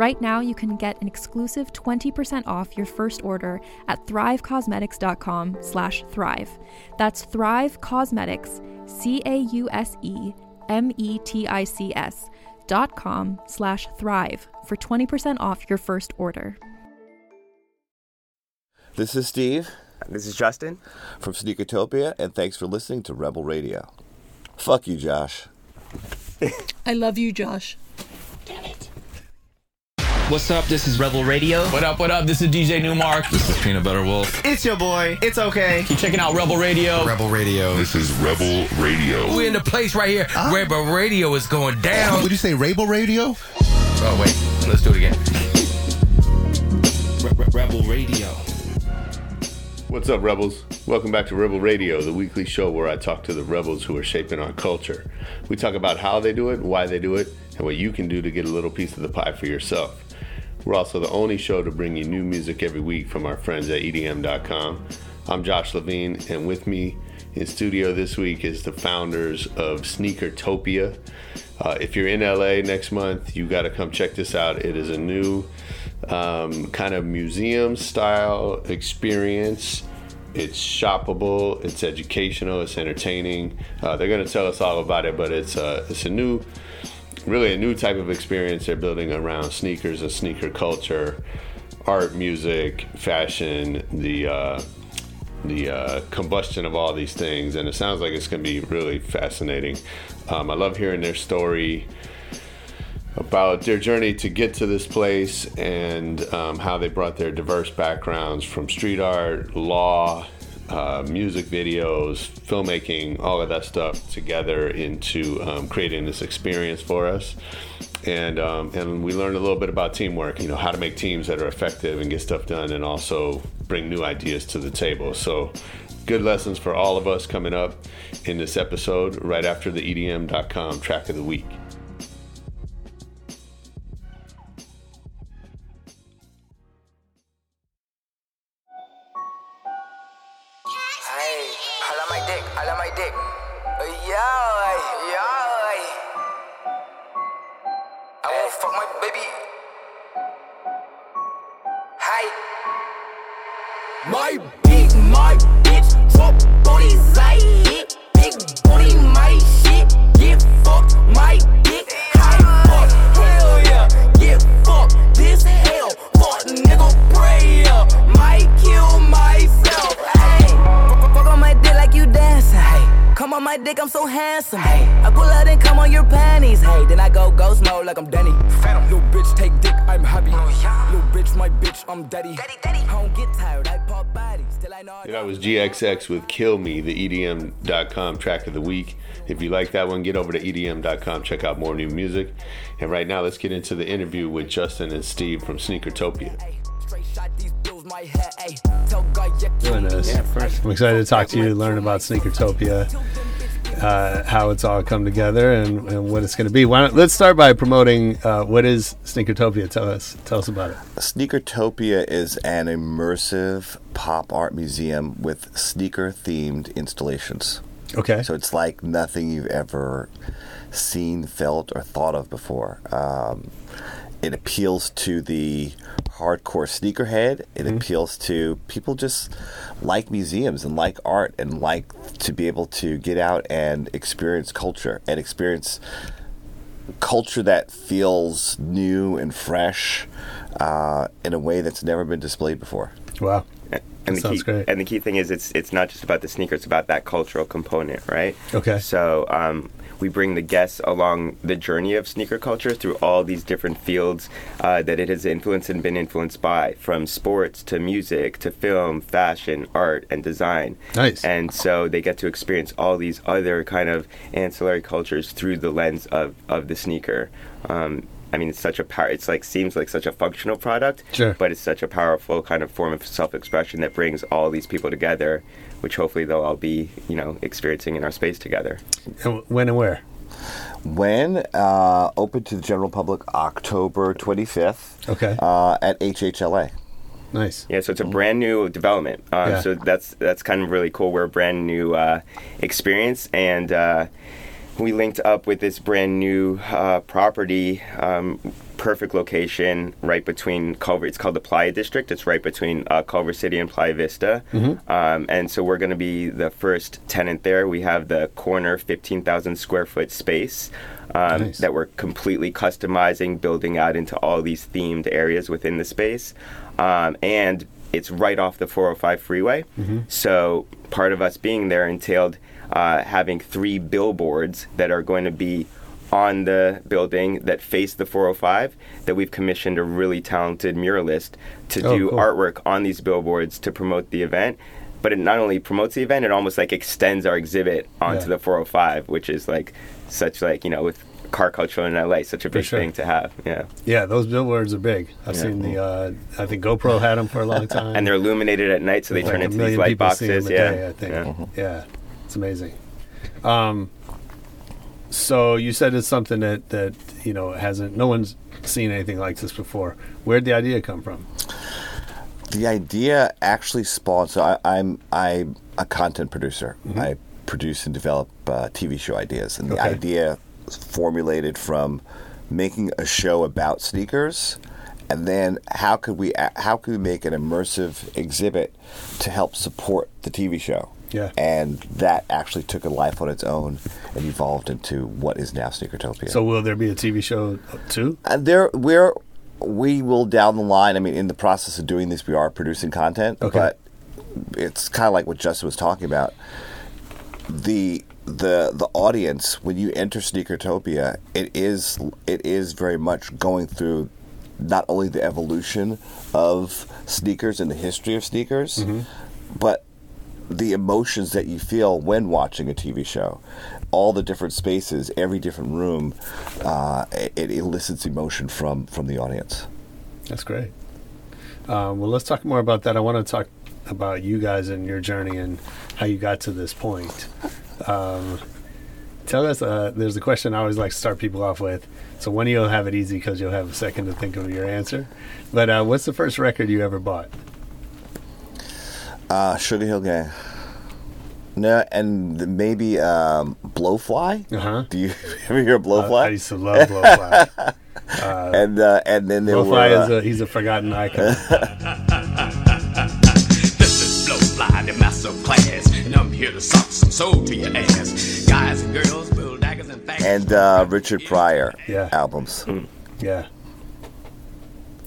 Right now, you can get an exclusive 20% off your first order at thrivecausemetics.com slash thrive. That's Thrive Causemetics, C-A-U-S-E-M-E-T-I-C-S dot com slash thrive for 20% off your first order. This is Steve This is Justin. from Sneakertopia, and thanks for listening to Rebel Radio. Fuck you, Josh. I love you, Josh. What's up? This is Rebel Radio. What up, what up? This is DJ Nu-Mark. This is Peanut Butter Wolf. It's your boy. It's okay. Keep checking out Rebel Radio. Rebel Radio. This is Rebel Radio. We're in the place right here. Ah. Rebel Radio is going down. Would you say Rebel Radio? Oh wait, let's do it again. Rebel Radio. What's up, Rebels? Welcome back to Rebel Radio, the weekly show where I talk to the rebels who are shaping our culture. We talk about how they do it, why they do it, and what you can do to get a little piece of the pie for yourself. We're also the only show to bring you new music every week from our friends at EDM.com. I'm Josh Levine, and with me in studio this week is the founders of Sneakertopia. Uh, if you're in LA next month, you got to come check this out. It is a new um, kind of museum style experience. It's shoppable, it's educational, it's entertaining. Uh, they're going to tell us all about it, but it's uh, it's a new, really a new type of experience they're building around sneakers and sneaker culture, art, music, fashion, the uh, the uh, combustion of all these things, and it sounds like it's going to be really fascinating. Um, I love hearing their story about their journey to get to this place and um, how they brought their diverse backgrounds from street art, law, uh, music videos, filmmaking, all of that stuff together into um, creating this experience for us. And um, and we learned a little bit about teamwork. You know how to make teams that are effective and get stuff done, and also bring new ideas to the table. So. Good lessons for all of us coming up in this episode right after the EDM.com track of the week. My beat, my bitch, fuck booties, I hit. Big booty, my shit. Get fucked, my dick. High fuck, hell yeah. Get fucked, this hell. Fuck nigga, pray up. Might kill myself, hey. Fuck on my dick like you dancing, hey. Come on my dick, I'm so handsome, hey. I pull out and come on your panties, hey. Then I go ghost mode like I'm Danny. Little bitch, my bitch, I'm daddy. Daddy, daddy. I don't get tired, I pop bodies. Till I know that was GXX with Kill Me, the EDM.com track of the week. If you like that one, get over to EDM.com, check out more new music. And right now, let's get into the interview with Justin and Steve from Sneakertopia. straight shot these bills, my head, hey. Tell guy, yeah, doing this. I'm excited to talk to you, learn about Sneakertopia, uh, how it's all come together, and, and what it's going to be. Why don't, let's start by promoting uh, what is Sneakertopia. Tell us, tell us about it. Sneakertopia is an immersive pop art museum with sneaker themed installations. Okay. So it's like nothing you've ever seen, felt, or thought of before. Um, it appeals to the hardcore sneakerhead. It Mm-hmm. appeals to people just like museums and like art and like to be able to get out and experience culture and experience culture that feels new and fresh uh, in a way that's never been displayed before. Wow. And the sounds key, great. And the key thing is, it's it's not just about the sneaker; it's about that cultural component, right? Okay. So um, we bring the guests along the journey of sneaker culture through all these different fields uh, that it has influenced and been influenced by, from sports to music to film, fashion, art, and design. Nice. And so they get to experience all these other kind of ancillary cultures through the lens of, of the sneaker. Um, I mean, it's such a power. It's like seems like such a functional product, Sure. but it's such a powerful kind of form of self-expression that brings all these people together, which hopefully they'll all be, you know, experiencing in our space together. And when and where? When uh, open to the general public October 25th Okay. uh, at HHLA. Nice. Yeah, so it's a brand new development. Um, Yeah. So that's that's kind of really cool. We're a brand new uh, experience, and uh, we linked up with this brand new uh, property. Um, perfect location right between Culver. It's called the Playa District. It's right between uh, Culver City and Playa Vista. Um, and so we're going to be the first tenant there. We have the corner 15,000 square foot space um, Nice. that we're completely customizing, building out into all these themed areas within the space. Um, and it's right off the 405 freeway. So part of us being there entailed uh, having three billboards that are going to be on the building that face the 405 that we've commissioned a really talented muralist to Oh, do cool. artwork on these billboards to promote the event but it not only promotes the event it almost like extends our exhibit onto Yeah. the 405 which is like such like you know with car culture in LA such a big sure. thing to have yeah Yeah, those billboards are big. I've Yeah. seen the. Uh, I think GoPro had them for a long time. and they're illuminated at night so they Like turn into these light people see 'em boxes yeah day, I think. Yeah. Yeah, it's amazing. Um, so you said it's something that that you know hasn't. No one's seen anything like this before. Where'd the idea come from? The idea actually spawned. So I, I'm I'm a content producer. I produce and develop uh, TV show ideas, and the Okay. idea formulated from making a show about sneakers, and then how could we how could we make an immersive exhibit to help support the TV show? Yeah. and that actually took a life on its own and evolved into what is now Sneakertopia. So will there be a TV show too? And there, we're we will down the line. I mean, in the process of doing this, we are producing content, Okay. but it's kind of like what Justin was talking about. The the the audience when you enter Sneakertopia, it is it is very much going through not only the evolution of sneakers and the history of sneakers, mm-hmm. but the emotions that you feel when watching a TV show, all the different spaces, every different room, uh, it, it elicits emotion from from the audience. That's great. Um, well, let's talk more about that. I want to talk about you guys and your journey and how you got to this point. Um, tell us. Uh, there's a question I always like to start people off with. So of you'll have it easy because you'll have a second to think of your answer. But uh, what's the first record you ever bought? Uh, Sugar Hill Gang. No, and maybe um, Blowfly. Uh huh. Do you ever hear Blowfly? I used to love Blowfly. and uh, and then there Blowfly were. is uh, a, he's a forgotten icon. This is Blowfly, the master class, and I'm here to suck some soul to your ass. Guys and girls, bull daggers and fangs. and uh, Richard Pryor Yeah. albums. yeah.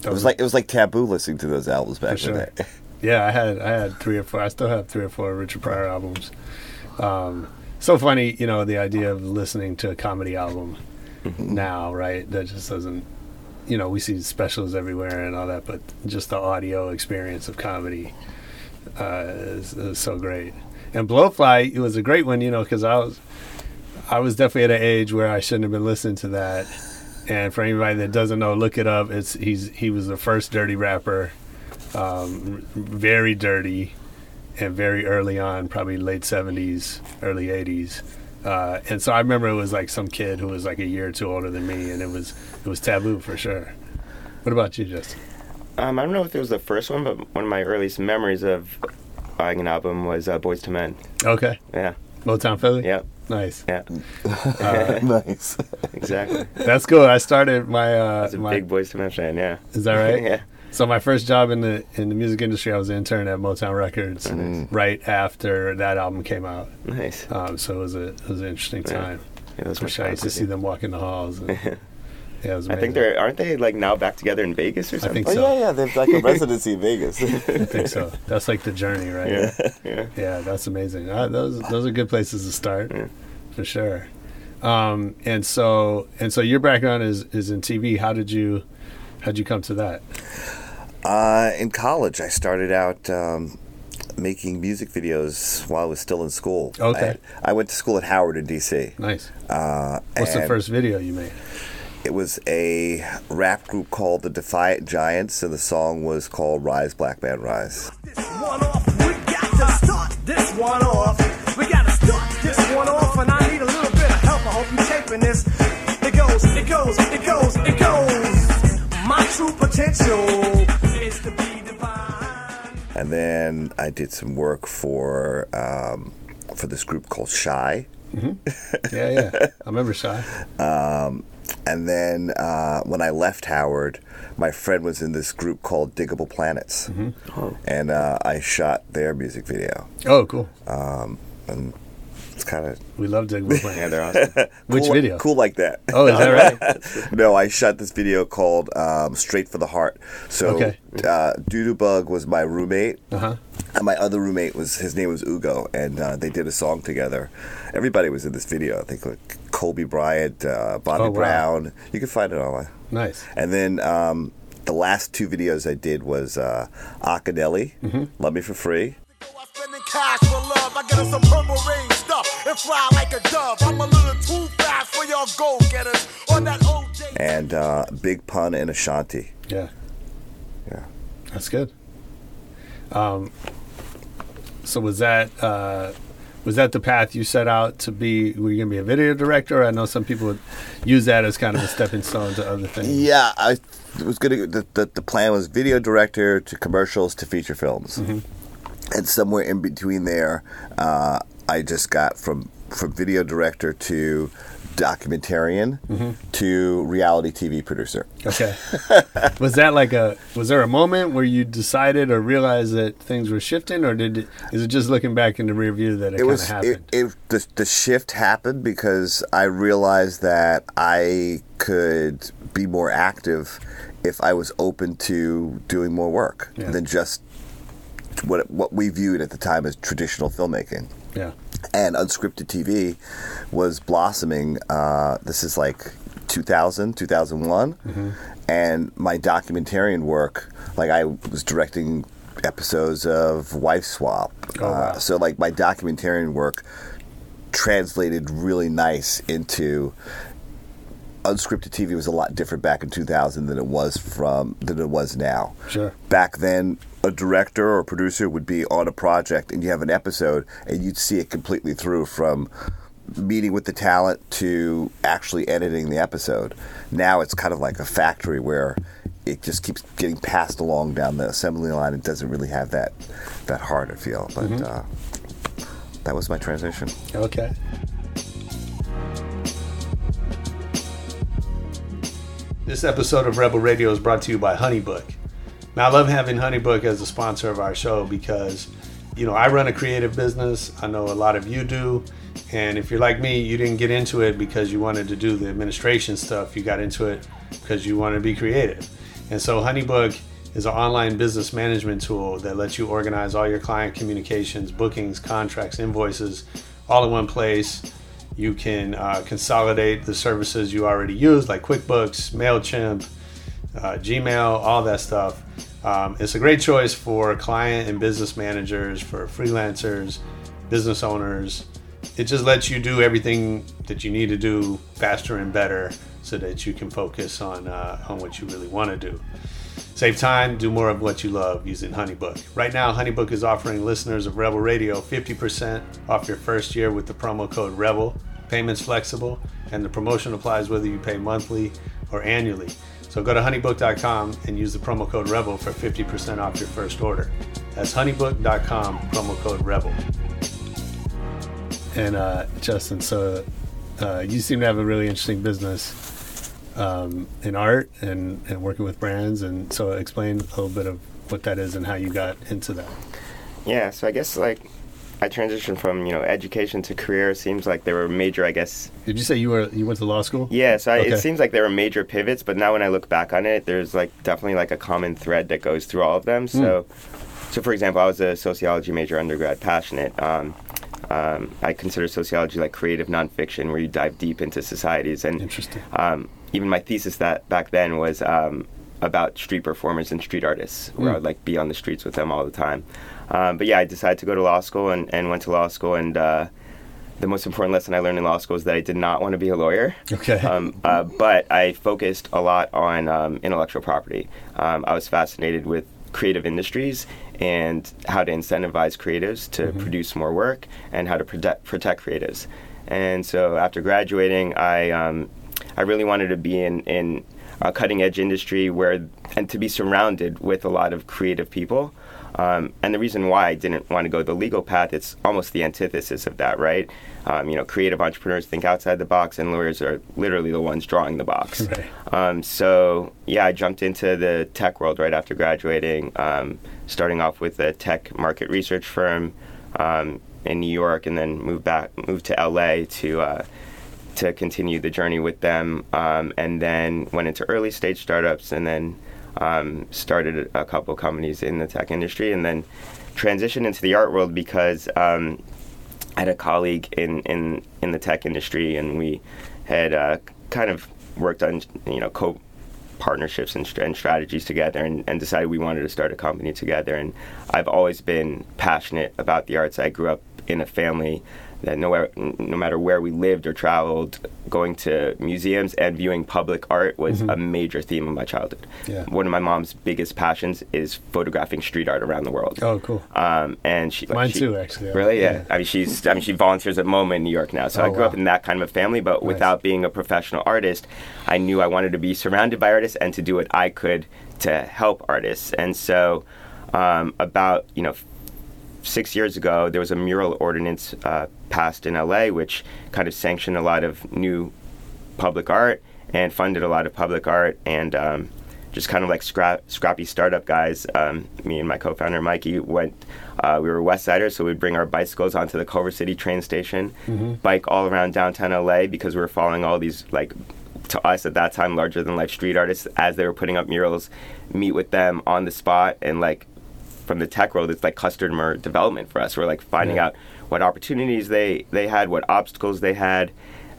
It was like it was like taboo listening to those albums back For in the day. Yeah, I had I had three or four. I still have three or four Richard Pryor albums. Um, so funny, you know, the idea of listening to a comedy album now, right? That just doesn't, you know, we see specials everywhere and all that, but just the audio experience of comedy uh, is, is so great. And Blowfly, it was a great one, you know, because I was I was definitely at an age where I shouldn't have been listening to that. And for anybody that doesn't know, look it up. It's he's he was the first dirty rapper um, very dirty and very early on, probably late 70s, early 80s. Uh, and so I remember it was like some kid who was like a year or two older than me, and it was it was taboo for sure. What about you, Justin? Um, I don't know if it was the first one, but one of my earliest memories of buying an album was uh, Boyz II Men. Okay, Yeah, Motown Philly. yeah. Nice. Yeah. nice. exactly. That's cool. I started my. Uh, That's a my big Boyz II Men fan. Yeah. Is that right? yeah. So my first job in the in the music industry, I was an intern at Motown Records right after that album came out. Nice. Um, so it was a it was an interesting time. Yeah, those Wish were I used to see them walk in the halls. and- yeah, it was I think amazing. they're aren't they like now back together in Vegas or something? I something? think Oh so. yeah, yeah. They've like a residency in Vegas. I think so. That's like the journey, right? Yeah. Yeah. Yeah, that's amazing. Uh, those those are good places to start, Yeah. for sure. Um, and so and so your background is is in TV. How did you how would you come to that? Uh, in college, I started out um, making music videos while I was still in school. Okay. I, I went to school at Howard in D.C. Nice. Uh, What's the first video you made? It was a rap group called the Defiant Giants, and the song was called "Rise, Black Man, Rise." one off. We got to start this one off. We got to start this one off, and I need a little bit of help. I hope you taping this. It goes, it goes, it goes, it goes. My true potential And then I did some work for um, for this group called Shai. Yeah, yeah. I remember Shai. Um, and then uh, when I left Howard, my friend was in this group called Digable Planets, and uh, I shot their music video. Oh, cool. Um, and it's kind of We love Digable Planet. Yeah, they're awesome. Which video? Cool like that. Oh, is that right? no, I shot this video called um, "Straight for the Heart." So, Okay. uh, Doodlebug was my roommate, Uh huh. and my other roommate was his name was Ugo, and uh, they did a song together. Everybody was in this video. I think like Kobe Bryant, uh, Bobby Oh, wow. Brown. You can find it online. Nice. And then um, the last two videos I did was uh, Akadelli, Mm-hmm. "Love Me for Free," and fly like a dove. I'm a little too fast for your go getters on that OJ. and uh, Big Pun and Ashanti. Yeah. Yeah. That's good. Um, so was that uh, was that the path you set out to be? Were you going to be a video director? I know some people would use that as kind of a stepping stone to other things. Yeah, I was gonna. The, the, the plan was video director to commercials to feature films, and somewhere in between there, uh, I just got from from video director to documentarian mm-hmm. to reality TV producer. Okay. was that like a? Was there a moment where you decided or realized that things were shifting, or did it, is it just looking back in the rear view that it, it kind of was it, happened? it the, the shift happened because I realized that I could be more active if I was open to doing more work Yeah. than just what what we viewed at the time as traditional filmmaking. yeah. And unscripted TV was blossoming. Uh, this is like 2000, 2001. Mm-hmm. And my documentarian work, like I was directing episodes of Wife Swap. Oh, wow. uh, so, like, my documentarian work translated really nice into unscripted TV was a lot different back in 2000 than it was from than it was now. Sure. Back then, a director or producer would be on a project and you have an episode and you'd see it completely through from meeting with the talent to actually editing the episode. Now it's kind of like a factory where it just keeps getting passed along down the assembly line. It doesn't really have that that harder feel, but uh, that was my transition. Okay. This episode of Rebel Radio is brought to you by Honeybook. Now, I love having Honeybook as a sponsor of our show because, you know, I run a creative business. I know a lot of you do. And if you're like me, you didn't get into it because you wanted to do the administration stuff. You got into it because you wanted to be creative. And so, Honeybook is an online business management tool that lets you organize all your client communications, bookings, contracts, invoices all in one place. You can uh, consolidate the services you already use, like QuickBooks, MailChimp, uh, Gmail, all that stuff. Um, it's a great choice for client and business managers, for freelancers, business owners. It just lets you do everything that you need to do faster and better so that you can focus on, uh, on what you really want to do. Save time, do more of what you love using Honeybook. Right now, Honeybook is offering listeners of Rebel Radio 50% off your first year with the promo code REBEL. Payments flexible, and the promotion applies whether you pay monthly or annually. So go to honeybook.com and use the promo code REBEL for 50% off your first order. That's honeybook.com, promo code REBEL. and uh, Justin, so uh, you seem to have a really interesting business um, in art and, and working with brands, and so explain a little bit of what that is and how you got into that. Yeah, so I guess like I transitioned from you know education to career. Seems like there were major, I guess. Did you say you were you went to law school? Yeah, so I, Okay. it seems like there were major pivots, but now when I look back on it, there's like definitely like a common thread that goes through all of them. So, so for example, I was a sociology major undergrad, passionate. Um, um, I consider sociology like creative nonfiction, where you dive deep into societies. And Interesting. um, even my thesis that back then was um, about street performers and street artists, where Mm. I would like be on the streets with them all the time. Um, but yeah, I decided to go to law school and, and went to law school. And uh, the most important lesson I learned in law school is that I did not want to be a lawyer. Okay. Um, uh, but I focused a lot on um, intellectual property. Um, I was fascinated with creative industries and how to incentivize creatives to produce more work and how to protect, protect creatives. And so after graduating, I um, I really wanted to be in in a cutting edge industry where and to be surrounded with a lot of creative people. Um, and the reason why I didn't want to go the legal path, it's almost the antithesis of that, right? Um, you know, creative entrepreneurs think outside the box, and lawyers are literally the ones drawing the box. Right. Um, so yeah, I jumped into the tech world right after graduating, um, starting off with a tech market research firm um, in New York, and then moved back, moved to LA to uh, to continue the journey with them, um, and then went into early stage startups, and then um, started a couple companies in the tech industry, and then transitioned into the art world because um, I had a colleague in, in, in the tech industry, and we had uh, kind of worked on you know co partnerships and, and strategies together, and, and decided we wanted to start a company together. And I've always been passionate about the arts. I grew up in a family that nowhere, no matter where we lived or traveled, going to museums and viewing public art was a major theme of my childhood. Yeah. One of my mom's biggest passions is photographing street art around the world. Oh, cool. Um, and she, like, Mine she- too, actually. Really? Yeah. Yeah. I mean, she's. I mean, she volunteers at MoMA in New York now. So Oh, I grew up in that kind of a family, but without being a professional artist, I knew I wanted to be surrounded by artists and to do what I could to help artists. And so, um, about you know, six years ago, there was a mural ordinance uh, passed in LA, which kind of sanctioned a lot of new public art and funded a lot of public art and um, just kind of like scrap, scrappy startup guys. Um, me and my co-founder Mikey went. Uh, we were West Siders, so we'd bring our bicycles onto the Culver City train station, bike all around downtown LA because we were following all these like to us at that time larger than life street artists as they were putting up murals. Meet with them on the spot and like from the tech world, it's like customer development for us. We're like finding Yeah. out what opportunities they they had, what obstacles they had,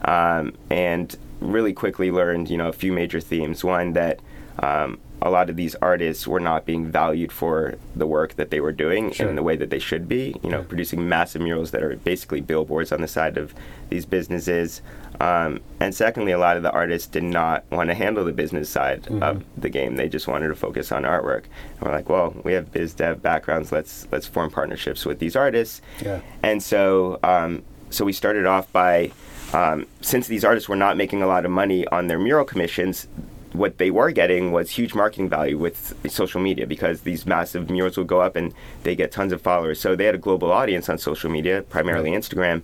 um, and really quickly learned you know a few major themes. One that um, a lot of these artists were not being valued for the work that they were doing Sure. in the way that they should be. You know, producing massive murals that are basically billboards on the side of these businesses. Um, and secondly, a lot of the artists did not want to handle the business side of the game. They just wanted to focus on artwork. And we're like, well, we have biz dev backgrounds. Let's let's form partnerships with these artists. Yeah. And so, um, so we started off by, um, since these artists were not making a lot of money on their mural commissions, what they were getting was huge marketing value with social media because these massive murals would go up and they get tons of followers. So they had a global audience on social media, primarily Instagram,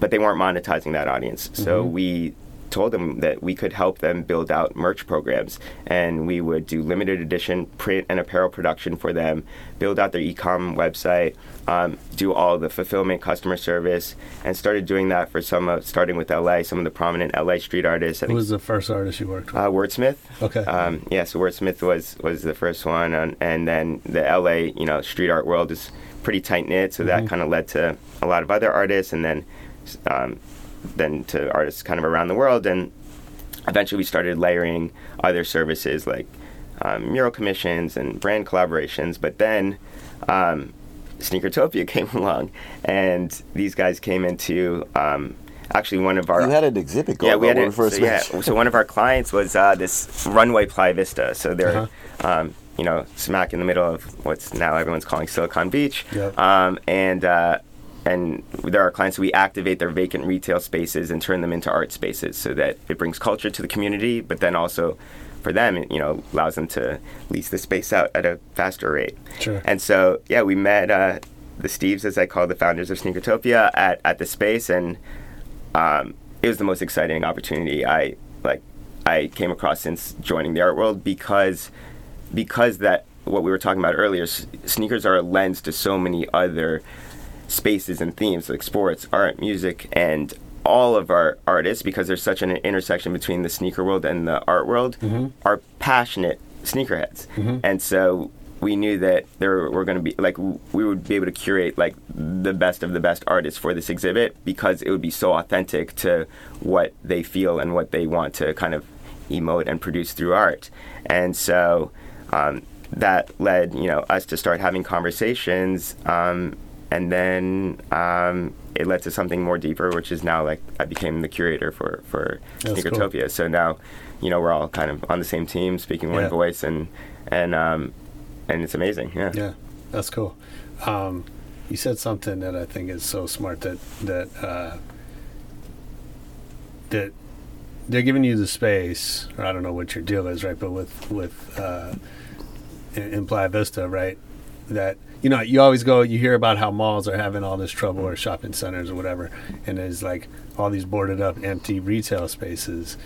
but they weren't monetizing that audience. So mm-hmm. we told them that we could help them build out merch programs and we would do limited edition print and apparel production for them build out their e-com website um, do all the fulfillment customer service and started doing that for some of starting with la some of the prominent la street artists I Who was the first artist you worked with? uh, WRDSMTH Okay. um, yeah so WRDSMTH was was the first one and, and then the la you know street art world is pretty tight knit so that kind of led to a lot of other artists and then um, then to artists kind of around the world and eventually we started layering other services like um, mural commissions and brand collaborations but then um, sneakertopia came along and these guys came into um, actually one of our You had an exhibit going yeah, we had when a, we first so, yeah, so one of our clients was uh, this runway Playa Vista. So they're, Uh-huh. um, you know, smack in the middle of what's now everyone's calling Silicon Beach. Yep. Um, and uh, and there are clients we activate their vacant retail spaces and turn them into art spaces so that it brings culture to the community, but then also for them, it, you know, allows them to lease the space out at a faster rate. Sure. And so, yeah, we met uh, the Steves, as I call the founders of Sneakertopia, at at the space, and um, it was the most exciting opportunity I like I came across since joining the art world because because that what we were talking about earlier, s- sneakers are a lens to so many other spaces and themes like sports, art, music, and all of our artists because there's such an intersection between the sneaker world and the art world are passionate sneakerheads, and so we knew that there were going to be like we would be able to curate like the best of the best artists for this exhibit because it would be so authentic to what they feel and what they want to kind of emote and produce through art, and so um, that led you know us to start having conversations, um, and then um, it led to something more deeper, which is now like I became the curator for for That's cool. Sneakertopia. So now, you know, we're all kind of on the same team, speaking one Yeah. voice, and and um, and it's amazing. Yeah. Yeah, that's cool. Um, you said something that I think is so smart that that uh, that they're giving you the space, or I don't know what your deal is, right? But with with uh, in Playa Vista, right? That you know, you always go, you hear about how malls are having all this trouble, or shopping centers, or whatever, and there's like all these boarded up, empty retail spaces.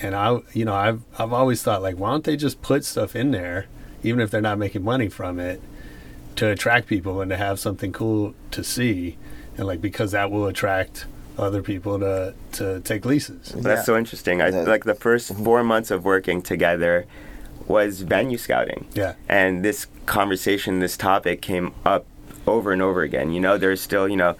And I, you know, I've I've always thought like, why don't they just put stuff in there, even if they're not making money from it, to attract people and to have something cool to see, and like because that will attract other people to to take leases. That's so interesting. I like the first four months of working together was venue scouting. Yeah. And this conversation, this topic came up over and over again. You know, there's still, you know,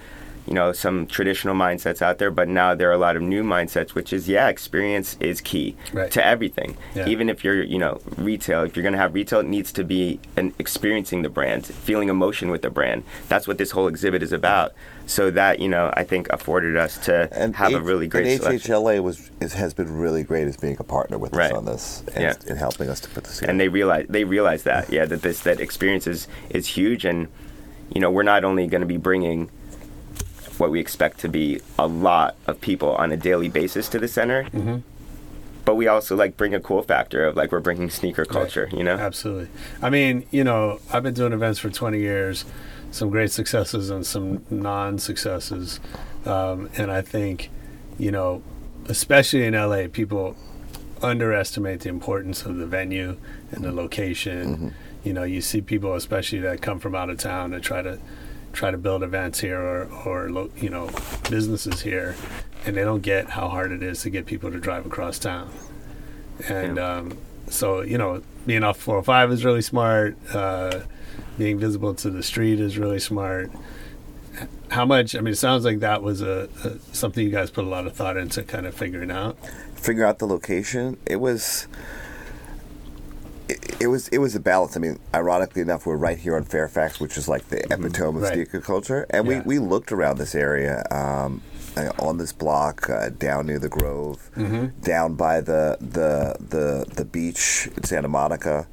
you know, some traditional mindsets out there, but now there are a lot of new mindsets, which is yeah, experience is key Right. to everything. Yeah. Even if you're, you know, retail, if you're going to have retail, it needs to be an experiencing the brand, feeling emotion with the brand. That's what this whole exhibit is about. So that, you know, I think afforded us to have a H- really great and selection. HHLA was is, has been really great as being a partner with Right. us on this and, Yeah. and helping us to put this together. and they realize they realize that yeah that this that experience is is huge and you know we're not only going to be bringing what we expect to be a lot of people on a daily basis to the center but we also like bring a cool factor of like we're bringing sneaker culture you know Absolutely. I mean, you know, I've been doing events for 20 years, some great successes and some non successes. Um, and I think, you know, especially in LA, people underestimate the importance of the venue and the location. You know, you see people, especially that come from out of town, to try to try to build events here or, or you know businesses here, and they don't get how hard it is to get people to drive across town. And um, so, you know, being off 405 is really smart. Uh, being visible to the street is really smart. How much? I mean, it sounds like that was a, a something you guys put a lot of thought into, kind of figuring out. figure out the location. It was. It, it was it was a balance. I mean, ironically enough, we're right here on Fairfax, which is like the epitome of Mm-hmm. Right. sneaker culture, and Yeah. we, we looked around this area, um, uh, on this block, uh, down near the Grove, Mm-hmm. down by the the the the beach in Santa Monica,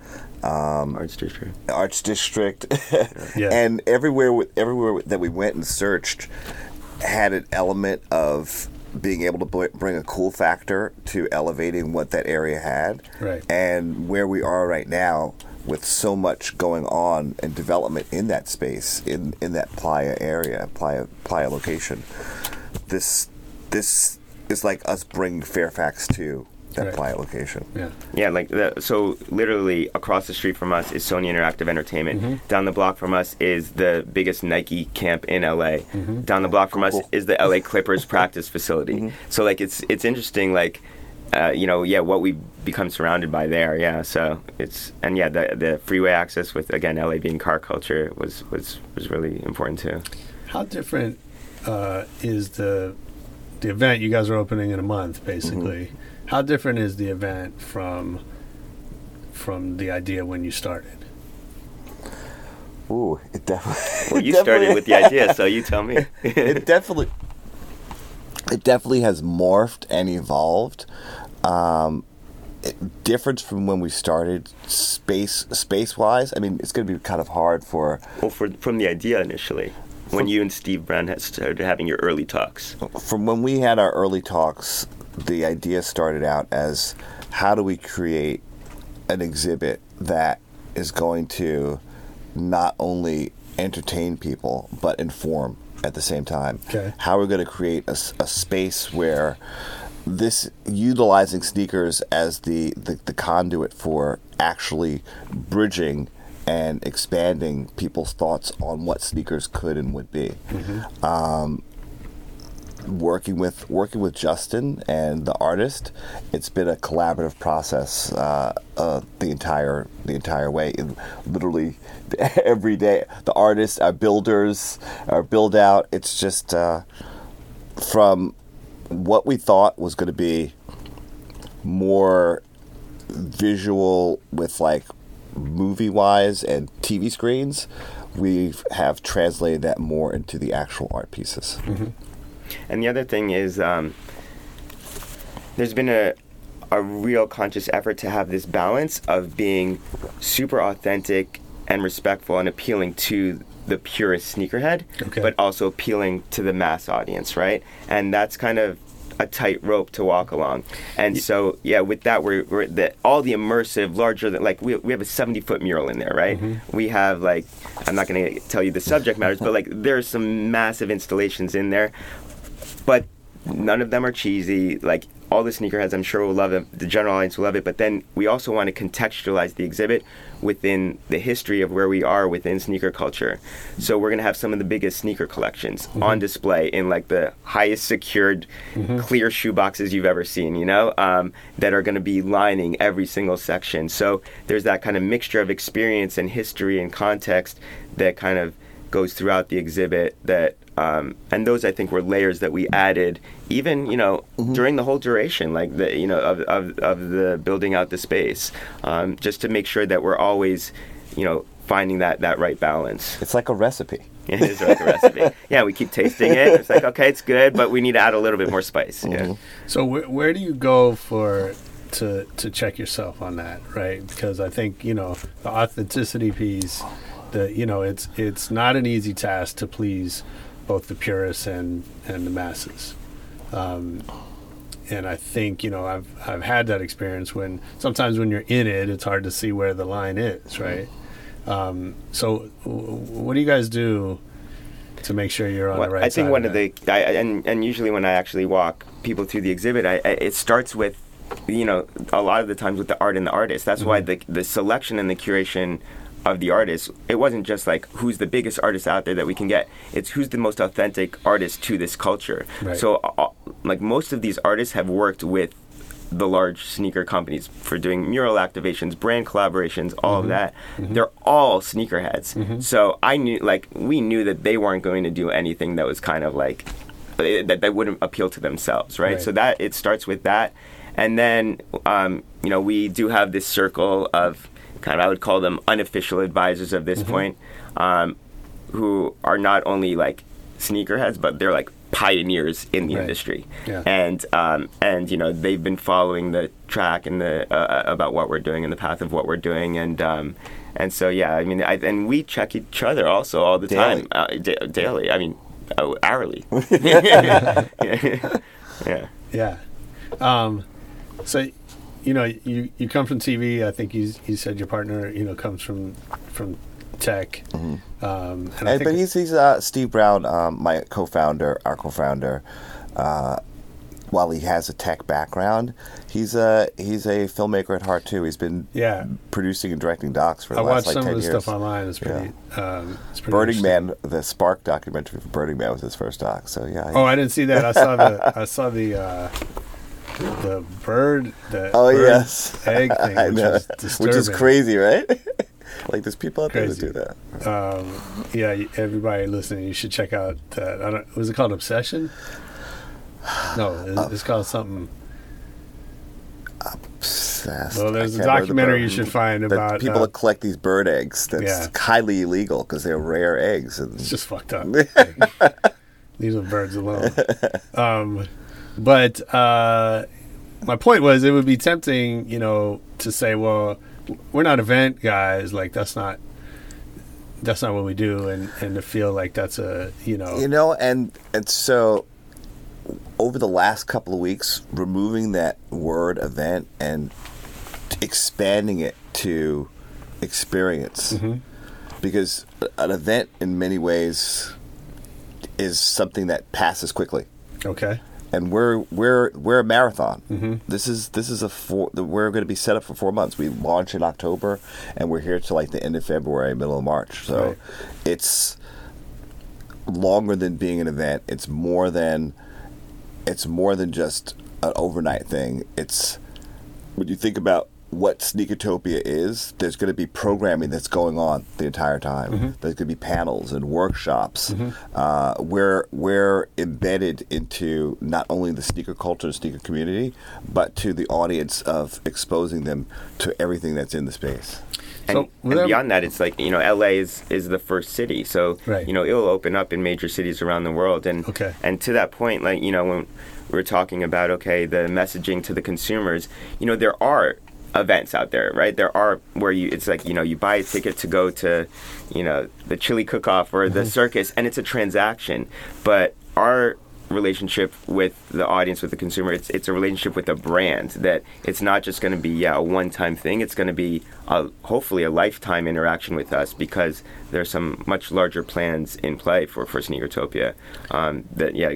um, arts district Arts District, Yeah. and everywhere everywhere that we went and searched had an element of being able to bring a cool factor to elevating what that area had. Right. And where we are right now with so much going on and development in that space in in that Playa area, Playa Playa location. This this is like us bringing Fairfax to that Right. Playa location. Yeah. Yeah, like the, so literally across the street from us is Sony Interactive Entertainment. Mm-hmm. Down the block from us is the biggest Nike camp in LA. Mm-hmm. Down the block from us is the LA Clippers practice facility. So like it's it's interesting like uh, you know, yeah, what we become surrounded by there, yeah. So it's and yeah, the the freeway access with again LA being car culture was was was really important too. How different uh, is the the event you guys are opening in a month, basically? How different is the event from from the idea when you started? Ooh, it definitely. Well, you definitely- started with the idea, so you tell me. it definitely it definitely has morphed and evolved um it, difference from when we started space space wise i mean it's going to be kind of hard for well, for from the idea initially, when you and Steve Brown had started having your early talks. from when we had our early talks the idea started out as how do we create an exhibit that is going to not only entertain people but inform at the same time. Okay. How we're going to create a space where this utilizing sneakers as the, the, the conduit for actually bridging and expanding people's thoughts on what sneakers could and would be. Um, working with working with Justin and the artist, it's been a collaborative process uh, uh, the entire the entire way. And literally every day, the artists, our builders, our build out. It's just uh, from what we thought was going to be more visual with like movie wise and TV screens. We have translated that more into the actual art pieces. And the other thing is, um, there's been a a real conscious effort to have this balance of being super authentic and respectful and appealing to the purest sneakerhead, Okay. but also appealing to the mass audience, right? And that's kind of a tight rope to walk along. And so, yeah, with that, we're, we're the, all the immersive, larger than like we, we have a 70 foot mural in there, right? We have like, I'm not going to tell you the subject matters, but like there's some massive installations in there but none of them are cheesy. Like all the sneakerheads, I'm sure will love it. The general audience will love it. But then we also want to contextualize the exhibit within the history of where we are within sneaker culture. So we're gonna have some of the biggest sneaker collections on display in like the highest secured, clear shoe boxes you've ever seen. You know, um, that are gonna be lining every single section. So there's that kind of mixture of experience and history and context that kind of goes throughout the exhibit that um, and those I think were layers that we added even you know during the whole duration like the you know of, of, of the building out the space um, just to make sure that we're always you know finding that that right balance It's like a recipe. it is like a recipe yeah we keep tasting it it's like okay it's good but we need to add a little bit more spice yeah So where, where do you go for to to check yourself on that, right? Because I think you know the authenticity piece. The you know it's it's not an easy task to please both the purists and and the masses. Um, and I think you know I've I've had that experience when sometimes when you're in it, it's hard to see where the line is, right? Um, so w- what do you guys do to make sure you're on Well, the right I think one of the I, and and usually when I actually walk people through the exhibit, I, I it starts with you know a lot of the times with the art and the artist. That's why Mm-hmm. the the selection and the curation of the artist it wasn't just like who's the biggest artist out there that we can get it's who's the most authentic artist to this culture Right. so uh, like most of these artists have worked with the large sneaker companies for doing mural activations, brand collaborations, all Mm-hmm. of that. They're all sneakerheads. So I knew, like, we knew that they weren't going to do anything that was kind of like eh, that that wouldn't appeal to themselves, right? Right. So that it starts with that, and then um, you know we do have this circle of kind of I would call them unofficial advisors of Mm-hmm. this point, um, who are not only like sneakerheads, but they're like pioneers in the Right. industry Yeah. and um, and you know they've been following the track and the uh, about what we're doing and the path of what we're doing and um, and so yeah I mean I, and we check each other also all the Daily. time uh, da- daily I mean oh, hourly yeah yeah Yeah. Um, so, you know, you, you come from TV. I think you you said your partner, you know, comes from from tech. Um, and I And, think but he's he's uh, Steve Brown, um, my co-founder, our co-founder. Uh, while he has a tech background, he's a he's a filmmaker at heart too. He's been Yeah. producing and directing docs for the I last watched like some ten of the years. stuff online. It's pretty. Um, it's pretty Burning. Man, the Spark documentary for Burning Man was his first doc. So yeah. Oh, I didn't see that. I saw the I saw the uh, the bird the Oh, bird yes. egg thing, I which know. is. Which is crazy, right? like there's people out Crazy. there that do that. Um, yeah, everybody listening, you should check out that. I don't, was it called Obsession? No, Uh, it's called something. Obsessed. Well, there's a can't the documentary you should find the about, people uh, that collect these bird eggs. That's Yeah. highly illegal because they're rare eggs. And It's just fucked up. Leave the birds alone. Um, but uh, my point was, it would be tempting, you know, to say, well, we're not event guys. Like that's not that's not what we do, and and to feel like that's a you know, You know, and and so over the last couple of weeks, removing that word event and expanding it to experience. because an event in many ways is something that passes quickly. Okay. And we're we're we're a marathon. Mhm. This is this is a four. We're going to be set up for four months. We launch in October, and we're here till like the end of February, middle of March. So Right. it's longer than being an event. It's more than it's more than just an overnight thing. It's when you think about what Sneakertopia is, there's going to be programming that's going on the entire time. Mm-hmm. There's going to be panels and workshops. Uh, we're we're embedded into not only the sneaker culture, and sneaker community, but to the audience of exposing them to everything that's in the space. And, So, and beyond that, it's like you know, LA is is the first city, so Right. you know it'll open up in major cities around the world. And Okay. and to that point, like you know, when we're talking about okay, the messaging to the consumers, you know, there are events out there, right? There are where you it's like you know you buy a ticket to go to, you know, the chili cook-off or the circus, and it's a transaction. But our relationship with the audience with the consumer it's it's a relationship with a brand that it's not just going to be yeah a one time thing it's going to be a, hopefully a lifetime interaction with us because there's some much larger plans in play for for Sneakertopia um, that yeah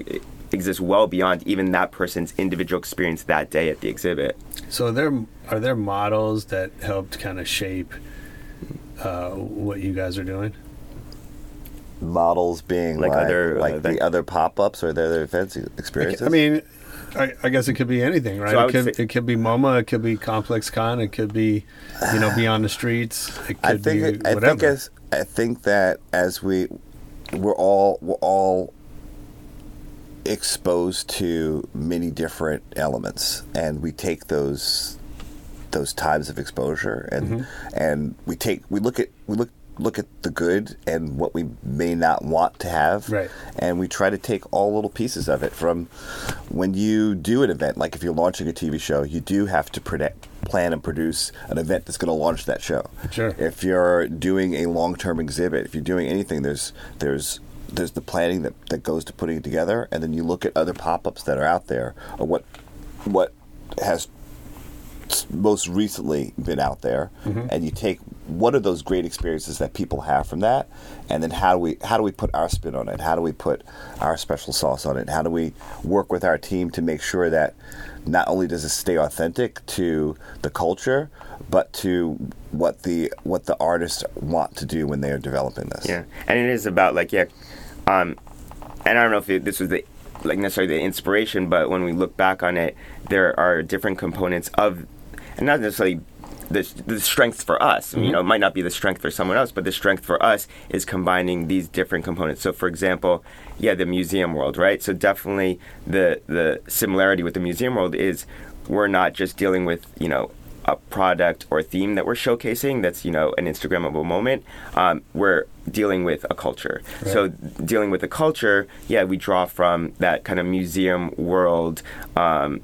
exists well beyond even that person's individual experience that day at the exhibit So are there are there models that helped kind of shape uh, what you guys are doing? Models being Like like, other, like event- the other pop ups or the other events experiences. I mean, I, I guess it could be anything, right? So it could say- it could be MoMA, it could be Complex Con, it could be you know Beyond the Streets, it could I think be I whatever. think as I think that as we we're all we're all exposed to many different elements and we take those those times of exposure and Mm-hmm. and we take we look at we look look at the good and what we may not want to have Right. and we try to take all little pieces of it from when you do an event like if you're launching a tv show you do have to predict, plan and produce an event that's going to launch that show Sure. if you're doing a long-term exhibit if you're doing anything there's there's there's the planning that, that goes to putting it together and then you look at other pop-ups that are out there or what what has most recently been out there mm-hmm. and you take what are those great experiences that people have from that and then how do we how do we put our spin on it? How do we put our special sauce on it? How do we work with our team to make sure that not only does it stay authentic to the culture but to what the what the artists want to do when they are developing this? Yeah, and it is about like yeah, um, and I don't know if it, this was the like necessarily the inspiration, but when we look back on it, there are different components of, and not necessarily the the strength for us. You know, it might not be the strength for someone else, but the strength for us is combining these different components. So, for example, yeah, the museum world, right? So definitely the the similarity with the museum world is we're not just dealing with you know a product or theme that we're showcasing that's you know an instagrammable moment um, we're dealing with a culture so dealing with a culture yeah we draw from that kind of museum world um,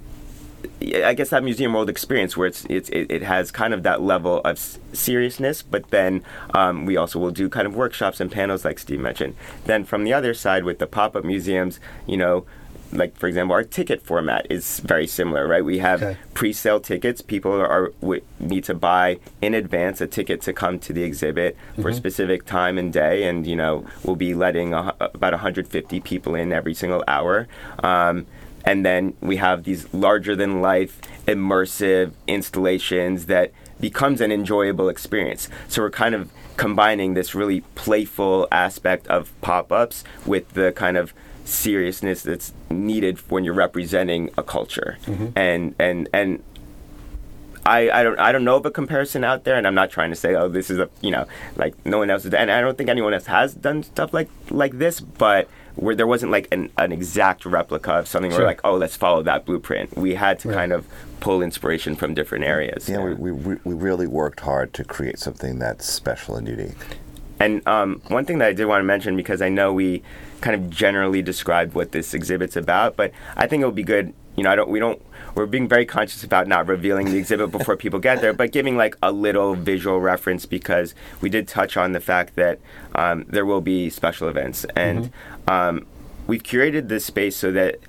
I guess that museum world experience where it's, it's it, it has kind of that level of s- seriousness, but then um, we also will do kind of workshops and panels like Steve mentioned. Then from the other side with the pop up museums, you know, like for example, our ticket format is very similar, right? We have Okay. pre-sale tickets. People are w- need to buy in advance a ticket to come to the exhibit for a specific time and day, and you know we'll be letting a, about 150 people in every single hour. Um, and then we have these larger than life immersive installations that becomes an enjoyable experience. So we're kind of combining this really playful aspect of pop-ups with the kind of seriousness that's needed when you're representing a culture. And and and I, I don't I don't know of a comparison out there, and I'm not trying to say oh this is a you know like no one else is and I don't think anyone else has done stuff like like this, but where there wasn't like an, an exact replica of something Sure. where like oh let's follow that blueprint. We had to Right. kind of pull inspiration from different areas. yeah, we, we, we really worked hard to create something that's special and unique. And um, one thing that I did want to mention because I know we kind of generally described what this exhibit's about, but I think it would be good. You know, I don't. We don't. We're being very conscious about not revealing the exhibit before people get there, but giving like a little visual reference because we did touch on the fact that um, there will be special events, and um, we've curated this space so that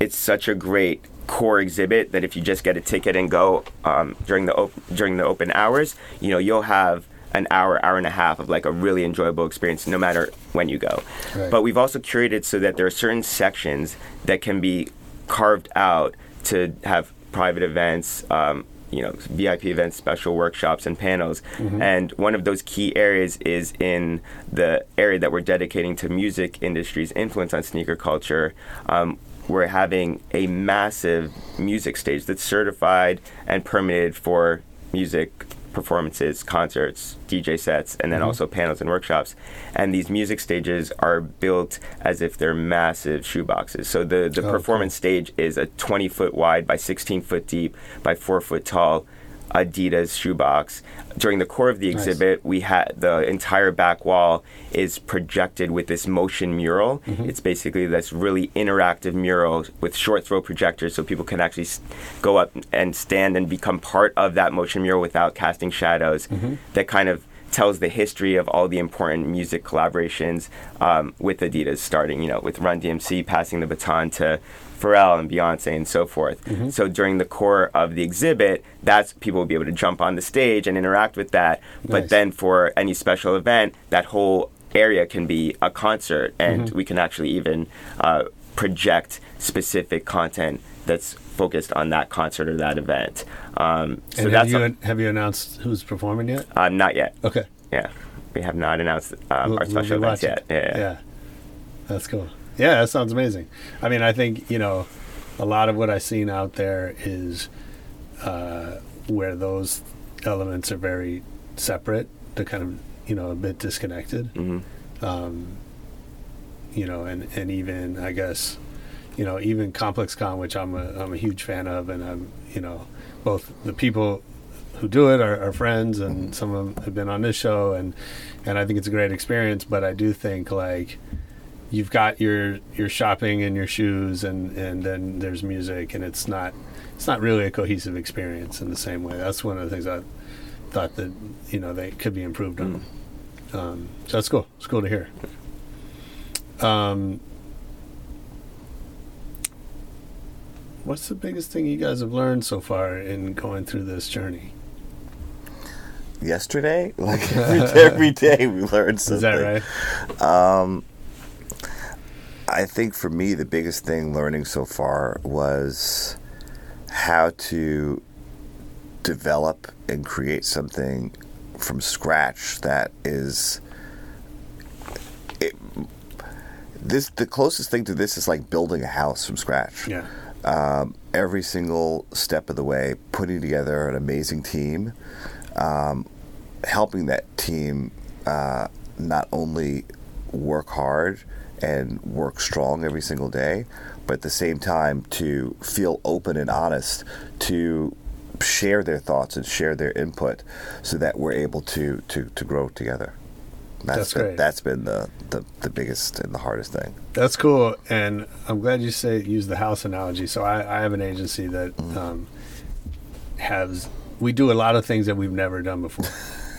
it's such a great core exhibit that if you just get a ticket and go um, during the op- during the open hours, you know, you'll have an hour, hour and a half of like a really enjoyable experience, no matter when you go. Right. But we've also curated so that there are certain sections that can be carved out to have private events. Um, you know, VIP events, special workshops, and panels. Mm-hmm. And one of those key areas is in the area that we're dedicating to music industry's influence on sneaker culture. Um, we're having a massive music stage that's certified and permitted for music performances, concerts, DJ sets, and then Mhm. also panels and workshops. And these music stages are built as if they're massive shoeboxes. So the, the Oh, performance stage is a 20 foot wide by 16 foot deep by 4 foot tall Adidas shoebox. During the core of the Nice. exhibit, we had the entire back wall is projected with this motion mural. Mhm. It's basically this really interactive mural with short throw projectors so people can actually go up and stand and become part of that motion mural without casting shadows Mhm. that kind of tells the history of all the important music collaborations um, with Adidas, starting, you know, with Run DMC passing the baton to Pharrell and Beyonce and so forth. Mhm. So during the core of the exhibit, that's people will be able to jump on the stage and interact with that. But then for any special event, that whole area can be a concert, and Mhm. we can actually even uh, project specific content that's focused on that concert or that event. Um, so and have that's you a- have you announced who's performing yet? uh, not yet. Okay. Yeah, we have not announced um, We'll- our we'll special be events yet. Yeah. yeah. That's cool. Yeah, that sounds amazing. I mean, I think, you know, a lot of what I've seen out there is uh, where those elements are very separate, they're kind of, you know, a bit disconnected. Mm-hmm. Um, you know, and, and even, I guess, you know, even Complex Con, which I'm a, I'm a huge fan of, and I'm, you know, both the people who do it are, are friends, and some of them have been on this show, and and I think it's a great experience. But I do think like you've got your your shopping and your shoes, and and then there's music, and it's not it's not really a cohesive experience in the same way. That's one of the things I thought that you know they could be improved on. Um, so that's cool. It's cool to hear. Um, what's the biggest thing you guys have learned so far in going through this journey? Yesterday, like every, every day, we learned something. Is that right? Um, I think for me, the biggest thing learning so far was how to develop and create something from scratch that is it, this the closest thing to this is like building a house from scratch Yeah. Um, every single step of the way putting together an amazing team um, helping that team uh, not only work hard and work strong every single day, but at the same time to feel open and honest to share their thoughts and share their input so that we're able to to, to grow together. That's been, great. That's been the, the, the biggest and the hardest thing. That's cool, and I'm glad you say use the house analogy. So I, I have an agency that um, has we do a lot of things that we've never done before,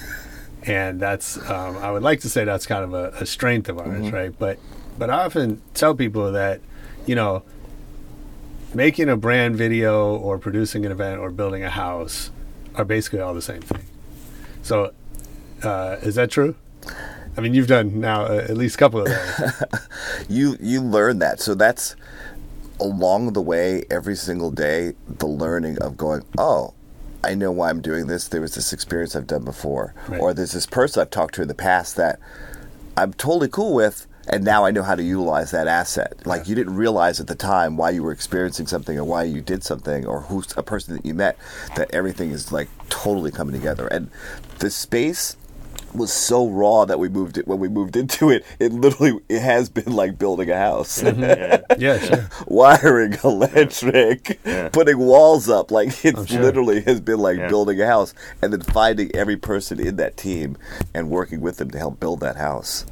and that's um, I would like to say that's kind of a, a strength of ours, Mhm. right? But but I often tell people that you know making a brand video or producing an event or building a house are basically all the same thing. So uh, is that true? I mean, you've done now uh, at least a couple of those. you you learn that. So that's along the way every single day the learning of going, "Oh, I know why I'm doing this. There was this experience I've done before Right. or there's this person I've talked to in the past that I'm totally cool with and now I know how to utilize that asset. Like you didn't realize at the time why you were experiencing something or why you did something or who's a person that you met that everything is like totally coming together. And the space was so raw that we moved it when we moved into it. It literally it has been like building a house. yeah, sure. Wiring, electric, putting walls up. Like it sure. literally has been like Yeah. building a house, and then finding every person in that team and working with them to help build that house.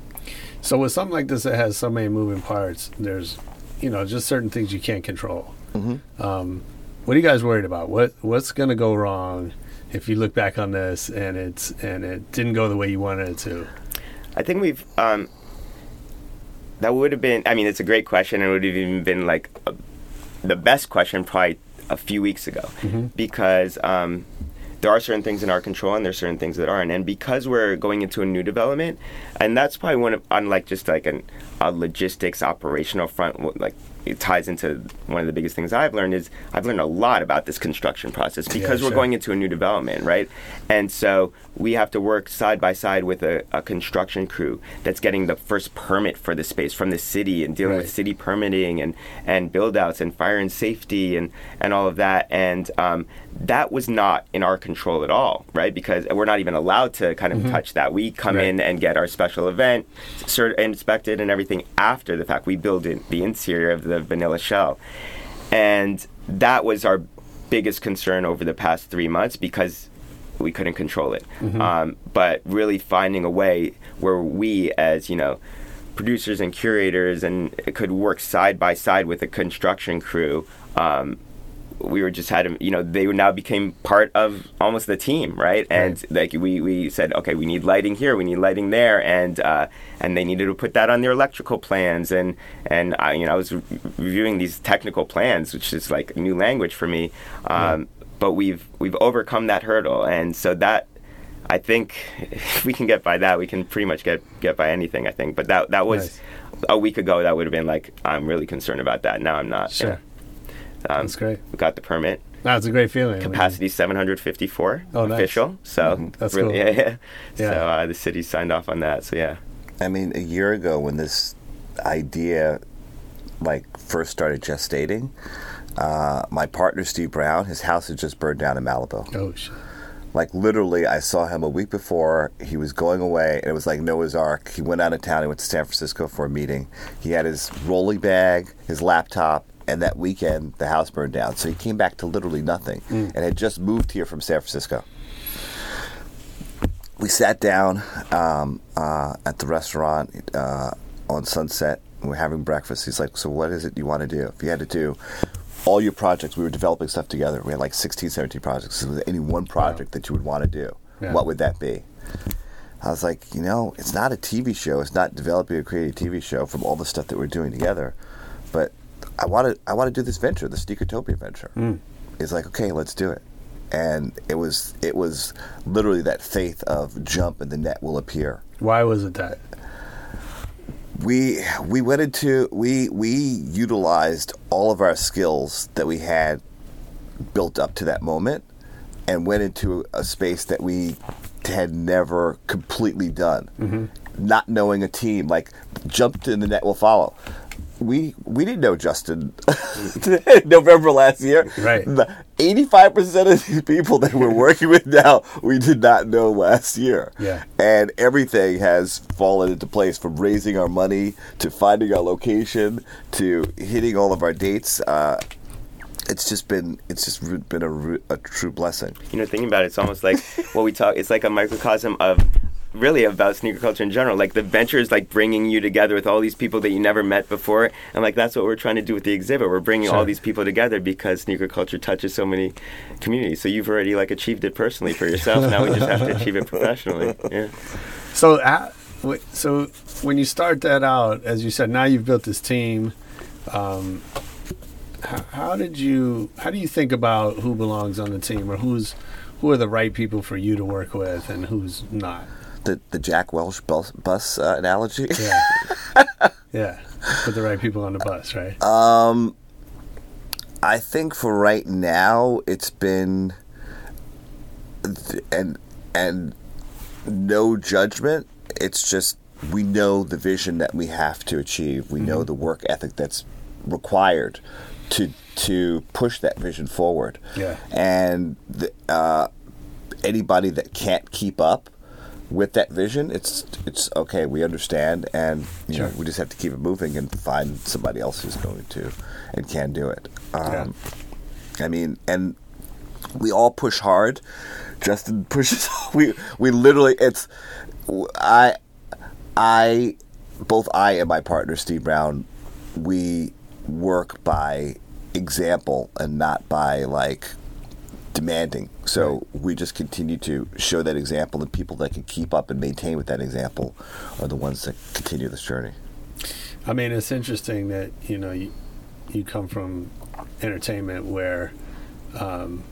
So with something like this that has so many moving parts, there's, you know, just certain things you can't control. Mm-hmm. Um, what are you guys worried about? What What's going to go wrong if you look back on this and it's and it didn't go the way you wanted it to? I think we've. Um, that would have been. I mean, it's a great question. and It would have even been like a, the best question probably a few weeks ago, Mhm. because um, there are certain things in our control and there's certain things that aren't. And because we're going into a new development, and that's probably one of unlike just like an, a logistics operational front, like it ties into one of the biggest things I've learned is I've learned a lot about this construction process because we're going into a new development, right? And so we have to work side by side with a, a construction crew that's getting the first permit for the space from the city and dealing with city permitting and, and build outs and fire and safety and, and all of that. And um, that was not in our control at all, right? Because we're not even allowed to kind of touch that. We come Right. in and get our special event cert- inspected and everything after the fact. We build in the interior of the vanilla shell. And that was our biggest concern over the past three months because we couldn't control it. Um, but really finding a way where we, as you know, producers and curators, and could work side by side with a construction crew. Um, we were just had you know they now became part of almost the team right? And like we, we said okay we need lighting here we need lighting there and uh, and they needed to put that on their electrical plans. And and I, you know I was re- reviewing these technical plans which is like new language for me. Um, but we've we've overcome that hurdle. And so that I think if we can get by that we can pretty much get get by anything I think. But that that was Nice. a week ago that would have been like I'm really concerned about that. Now I'm not. Sure. Um, That's great. we got the permit That's a great feeling. capacity 754 Oh, nice. official so That's really, cool. yeah, yeah. Yeah. so uh, the city signed off on that so yeah I mean, a year ago when this idea like first started gestating, uh, my partner Steve Brown, his house had just burned down in Malibu. Oh shit. Like literally, I saw him a week before. He was going away, and it was like Noah's Ark. He went out of town. He went to San Francisco for a meeting. He had his rolling bag, his laptop, and that weekend the house burned down. So he came back to literally nothing, and had just moved here from San Francisco. We sat down um, uh, at the restaurant uh, on Sunset. and We're having breakfast. He's like, "So what is it you want to do? If you had to do all your projects, we were developing stuff together. We had like 16, 17 projects. So any one project that you would want to do, Yeah. what would that be? I was like, you know, it's not a TV show. It's not developing a creative TV show from all the stuff that we're doing together. But I want to, I want to do this venture, the Sneakertopia venture. Hmm. It's like, okay, let's do it. And it was, it was literally that faith of jump and the net will appear Why was it that? we we went into we we utilized all of our skills that we had built up to that moment and went into a space that we had never completely done mm-hmm. not knowing a team like jumped in the net will follow we we didn't know Justin November last year. Right. Eighty-five percent of these people that we're working with now, we did not know last year. Yeah. And everything has fallen into place from raising our money to finding our location to hitting all of our dates. Uh, it's just been it's just been a, a true blessing. you know thinking about it it's almost like what we talk it's like a microcosm of really about sneaker culture in general like the venture is like bringing you together with all these people that you never met before and like that's what we're trying to do with the exhibit we're bringing all these people together because sneaker culture touches so many communities so you've already like achieved it personally for yourself now we just have to achieve it professionally yeah So, uh, so when you start that out, as you said, now you've built this team. Um, how, how did you? How do you think about who belongs on the team, or who's who are the right people for you to work with, and who's not? The the Jack Welch bus, bus uh, analogy. Yeah, yeah. Put the right people on the bus, right? Um, I think for right now, it's been th- and and no judgment. It's just we know the vision that we have to achieve. We know the work ethic that's required to to push that vision forward. Yeah. And the, uh, anybody that can't keep up with that vision, it's it's okay. We understand, and you know, we just have to keep it moving and find somebody else who's going to and can do it. Um, I mean, and we all push hard. Justin pushes. We we literally it's I I both I and my partner Steve Brown we work by example and not by like demanding. So we just continue to show that example, and people that can keep up and maintain with that example are the ones that continue this journey. I mean, it's interesting that you know you, you come from entertainment where, um,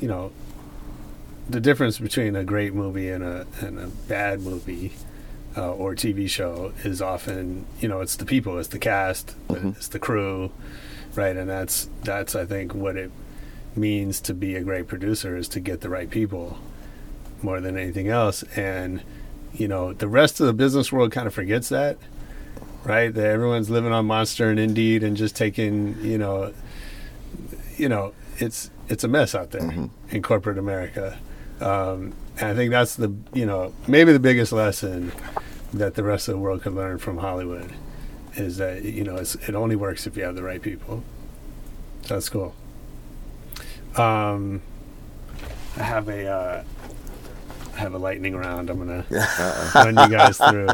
you know, the difference between a great movie and a and a bad movie uh, or TV show is often you know it's the people, it's the cast, it's the crew, right? And that's that's I think what it means to be a great producer is to get the right people more than anything else. And you know the rest of the business world kind of forgets that, right? That everyone's living on Monster and Indeed and just taking you know, you know it's it's a mess out there in corporate America. Um, and I think that's the you know maybe the biggest lesson that the rest of the world could learn from Hollywood is that you know it's, it only works if you have the right people. So that's cool. Um, I have a uh, I have a lightning round. I'm gonna run you guys through.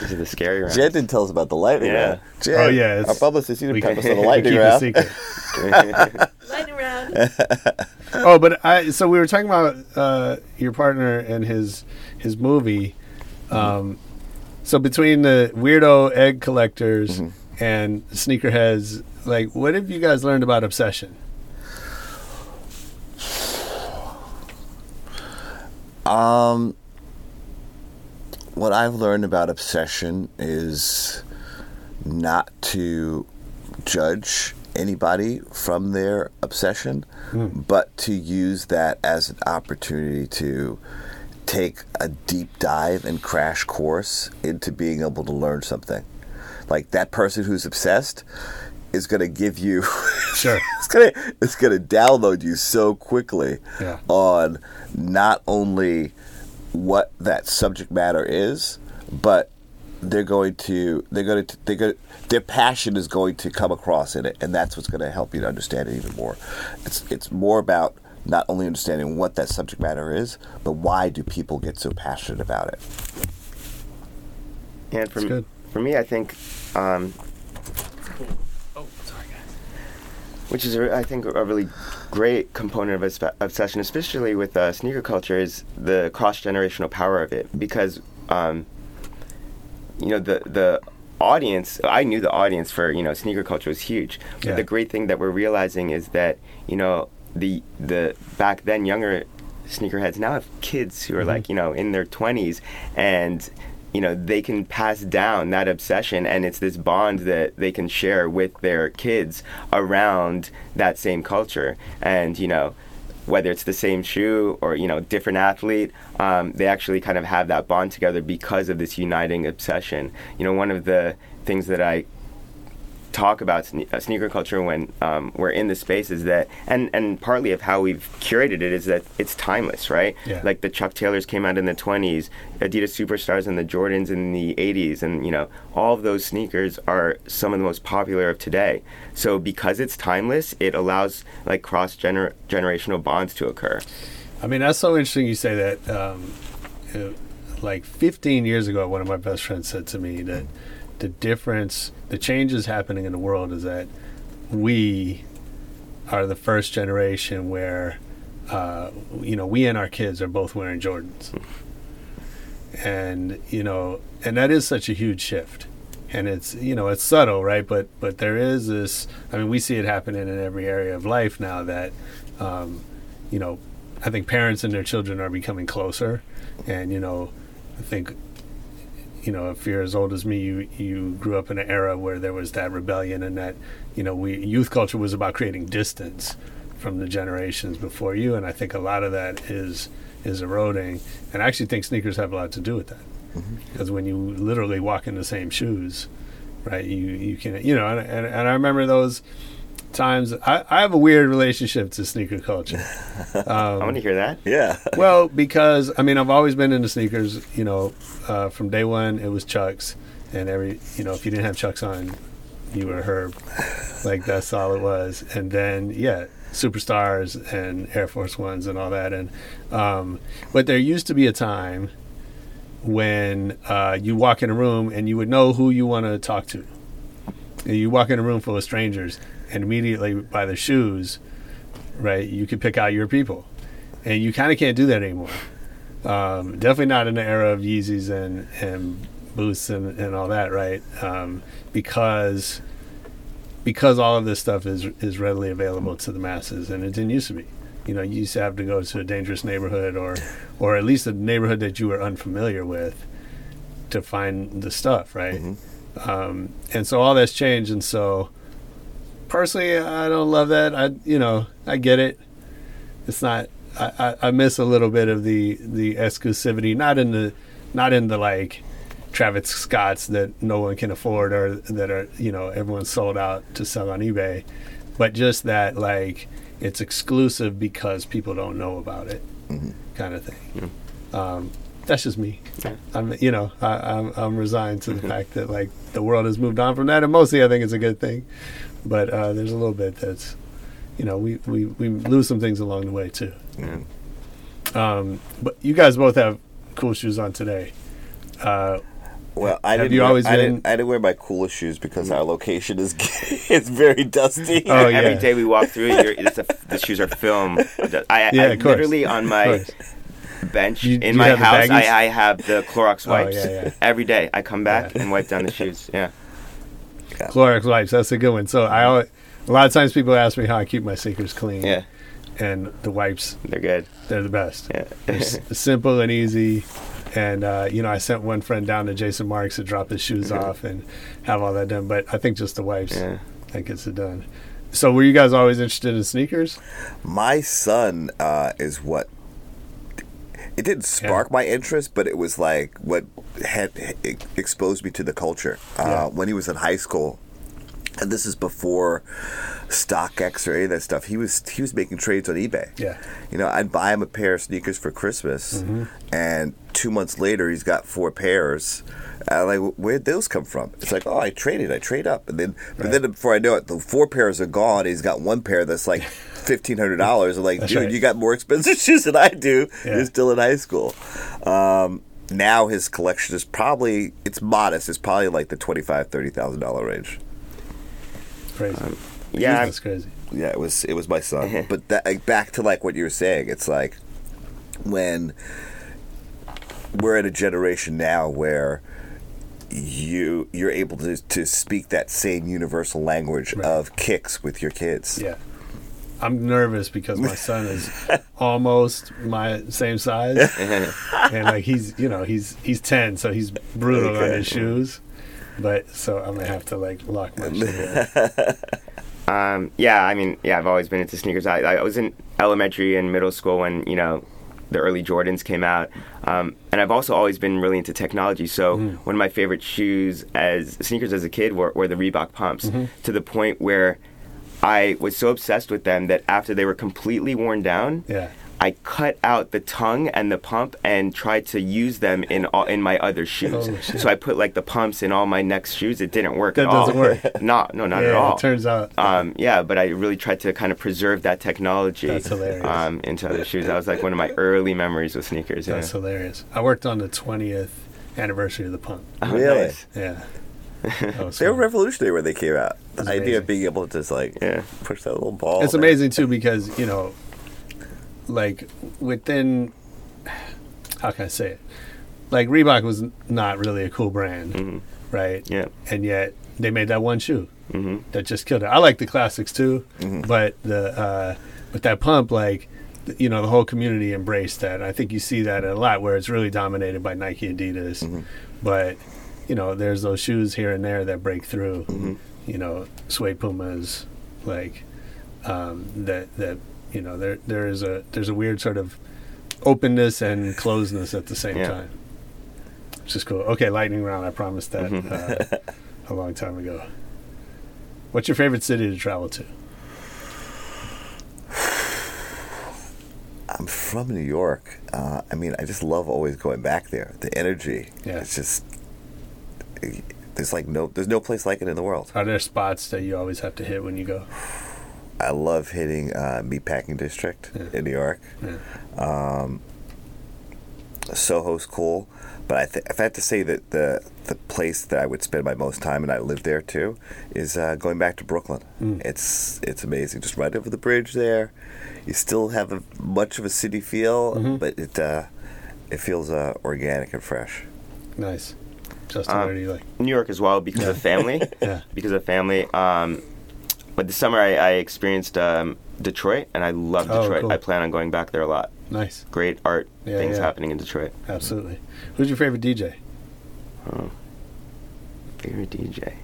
These are the scary rounds. Jed didn't tell us about the lightning Yeah. round. Jed, Oh, yeah, our publicist, he didn't can- pep us on the lightning keep it round. secret. Lightning round. oh, but I so we were talking about uh, your partner and his his movie. Um, so between the weirdo egg collectors and sneakerheads, like, what have you guys learned about obsession? Um, what I've learned about obsession is not to judge anybody from their obsession, but to use that as an opportunity to take a deep dive and crash course into being able to learn something. Like that person who's obsessed is going to give you Sure. it's gonna it's gonna download you so quickly Yeah. on not only what that subject matter is, but they're going to they're going to they're going their passion is going to come across in it, and that's what's going to help you to understand it even more. It's it's more about not only understanding what that subject matter is, but why do people get so passionate about it? And for, That's good. for me, I think, um, which is, I think, a really great component of obs- obsession, especially with uh, sneaker culture, is the cross generational power of it. Because, um, you know, the the audience, I knew the audience for you know sneaker culture was huge. But Yeah. the great thing that we're realizing is that you know the the back then younger sneakerheads now have kids who are like you know in their 20s and you know they can pass down that obsession and it's this bond that they can share with their kids around that same culture. And you know whether it's the same shoe or you know different athlete um, they actually kind of have that bond together because of this uniting obsession. You know one of the things that i talk about sne- uh, sneaker culture when um, we're in the space is that and and partly of how we've curated it is that it's timeless right Yeah. like the chuck taylors came out in the 20s adidas superstars and the jordans in the 80s and you know all of those sneakers are some of the most popular of today so because it's timeless it allows like cross generational bonds to occur I mean, that's so interesting you say that. Um, uh, like 15 years ago, one of my best friends said to me that the difference, the changes happening in the world is that we are the first generation where, uh, you know, we and our kids are both wearing Jordans. And, you know, and that is such a huge shift. And it's, you know, it's subtle, right? But, but there is this, I mean, we see it happening in every area of life now that, um, you know, I think parents and their children are becoming closer. And, you know, I think, you know, if you're as old as me, you, you grew up in an era where there was that rebellion and that, you know, we youth culture was about creating distance from the generations before you. And I think a lot of that is is eroding. And I actually think sneakers have a lot to do with that. Mm-hmm. Because when you literally walk in the same shoes, right, you, you can, you know, and, and, and I remember those times. I, I have a weird relationship to sneaker culture. i want to hear that Yeah. well, because I mean, I've always been into sneakers. You know, uh, from day one, it was Chucks, and every you know, if you didn't have Chucks on, you were Herb. like that's all it was. And then yeah, superstars and Air Force Ones and all that. And um, but there used to be a time when uh, you walk in a room and you would know who you want to talk to. You walk in a room full of strangers, and immediately by the shoes, right, you could pick out your people and you kind of can't do that anymore. Um, definitely not in the era of Yeezys and and boosts and, and all that, right? Um, because because all of this stuff is is readily available to the masses, and it didn't used to be. you know, you used to have to go to a dangerous neighborhood or, or at least a neighborhood that you were unfamiliar with to find the stuff, right? Um, and so all that's changed, and so personally, I don't love that. I, you know, I get it. It's not. I, I, I miss a little bit of the the exclusivity, not in the, not in the like, Travis Scotts that no one can afford or that are you know everyone's sold out to sell on eBay, but just that like it's exclusive because people don't know about it, kind of thing. Um, that's just me. I'm you know I, I'm I'm resigned to the fact that like the world has moved on from that, and mostly I think it's a good thing. But uh, there's a little bit that's you know we, we, we lose some things along the way too. Um, but you guys both have cool shoes on today. Uh, Well, I didn't. you wear, always I been- didn't. I didn't wear my coolest shoes because our location is it's very dusty. Oh, yeah. day we walk through, you're, it's a, the shoes are film. I, Yeah, I of course. literally on my bench You- in you my house. I, I have the Clorox Oh, wipes. yeah, yeah. Every day I come back and wipe down the shoes. Yeah. Clorox wipes. That's a good one. So I always, a lot of times people ask me how I keep my sneakers clean. Yeah. And the wipes, They're good. they're the best. Yeah. They're s- simple and easy. And uh, you know, I sent one friend down to Jason Markk to drop his shoes off and have all that done. But I think just the wipes Yeah. that gets it done. So were you guys always interested in sneakers? My son uh, is what. It didn't spark my interest, but it was like what had exposed me to the culture. Uh, Yeah. When he was in high school, and this is before StockX or any of that stuff. He was he was making trades on eBay. Yeah. You know, I'd buy him a pair of sneakers for Christmas, Mm-hmm. and two months later, he's got four pairs. And I'm like, where'd those come from? It's like, oh, I traded, I trade up, and then, but then before I know it, the four pairs are gone. He's got one pair that's like fifteen hundred dollars. I'm like, That's dude, right. you got more expensive shoes than I do. Yeah. You're still in high school. Um, now his collection is probably it's modest. It's probably like the twenty five, thirty thousand dollar range. Crazy. yeah, that's crazy. Yeah, it was it was my son. but that like, back to like what you were saying, it's like when we're in a generation now where you you're able to to speak that same universal language of kicks with your kids. Yeah. I'm nervous because my son is almost my same size, and like he's you know he's he's ten, so he's brutal on his shoes. But so I'm gonna have to like lock my shoes. Um, yeah, I mean, yeah, I've always been into sneakers. I, I was in elementary and middle school when you know the early Jordans came out, um, and I've also always been really into technology. So one of my favorite shoes as sneakers as a kid were, were the Reebok pumps, to the point where I was so obsessed with them that after they were completely worn down, Yeah. I cut out the tongue and the pump and tried to use them in all, in my other shoes. Oh, so I put like the pumps in all my next shoes. It didn't work That at doesn't work. No, no, not yeah, at all. it turns out Um, yeah, but I really tried to kind of preserve that technology That's hilarious. um, into other shoes. That was like one of my early memories with sneakers. Yeah. that's hilarious. I worked on the 20th anniversary of the pump. Oh, Really? nice. Yeah. Was They were revolutionary when they came out. The idea amazing. of being able to just like Yeah. push that little ball. It's there. amazing too because you know, like within, how can I say it? Like Reebok was not really a cool brand, right? Mm-hmm. Yeah. And yet they made that one shoe hmm that just killed it. I like the classics too, Mm-hmm. but the uh, but that pump, like you know, the whole community embraced that. I think you see that a lot where it's really dominated by Nike, Adidas, Mm-hmm. but you know, there's those shoes here and there that break through. Mm-hmm. You know, suede Pumas, like um, that that you know there there is a there's a weird sort of openness and closeness at the same Yeah. time. Which is cool. Okay, lightning round. I promised that Mm-hmm. uh, a long time ago. What's your favorite city to travel to? I'm from New York. Uh, I mean, I just love always going back there. The energy. Yeah. It's just there's like no there's no place like it in the world. Are there spots that you always have to hit when you go? I love hitting uh, Meatpacking District in New York. Um, Soho's cool, but I th- if I had to say that the the place that I would spend my most time, and I live there too, is uh, going back to Brooklyn. It's it's amazing, just right over the bridge there. You still have a, much of a city feel, but it uh, it feels uh, organic and fresh. Nice. Justin, Um, where do you like? New York as well because of family. Yeah. Because of family. Um, but this summer I, I experienced um, Detroit, and I love Oh, Detroit. cool. I plan on going back there a lot. Nice. Great art Yeah, things yeah. happening in Detroit. Absolutely. Who's your favorite DJ? Oh. Favorite DJ.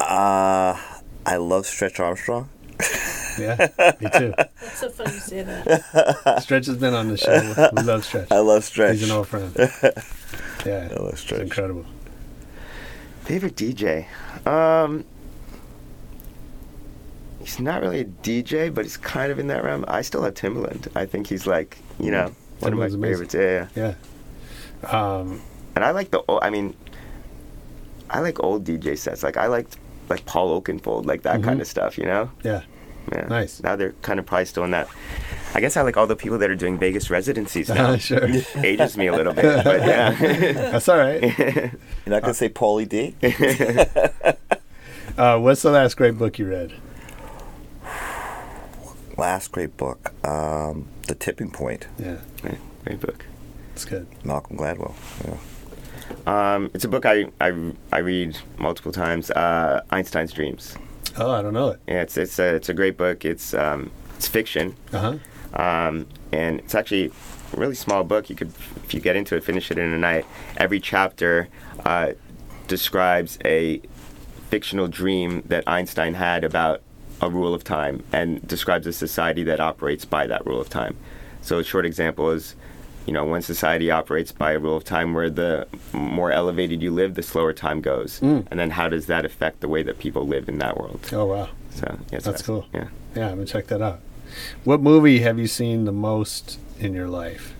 Uh, I love Stretch Armstrong. Yeah, me too. That's so funny you say that. Stretch has been on the show. We love Stretch. I love Stretch. He's an old friend. Yeah, I love it's Stretch. incredible. Favorite DJ. Um, he's not really a DJ, but he's kind of in that realm. I still have Timbaland. I think he's like, you know, one of my Timbaland's amazing. favorites. Yeah, yeah. Yeah. Um, And I like the. Old, I mean, I like old DJ sets. Like I liked like Paul Oakenfold, like that kind of stuff. You know. yeah. Yeah. Nice. Now they're kind of probably still in that. I guess I like all the people that are doing Vegas residencies now. sure. Ages me a little bit, but yeah. That's all right. You're not gonna say Pauly D? Uh, what's the last great book you read? Last great book, um, The Tipping Point, Yeah, Great, great book. it's good. Malcolm Gladwell. Yeah. Um, it's a book I, I, I read multiple times. Uh, Einstein's Dreams. Oh, I don't know it. Yeah, it's it's a it's a great book. It's um, it's fiction, Uh huh. um, and it's actually a really small book. You could, if you get into it, finish it in a night. Every chapter uh, describes a fictional dream that Einstein had about a rule of time, and describes a society that operates by that rule of time. So a short example is, you know, one society operates by a rule of time where the more elevated you live, the slower time goes, and then how does that affect the way that people live in that world? Oh wow, So yeah, That's cool. Yeah. yeah, I'm gonna check that out. What movie have you seen the most in your life?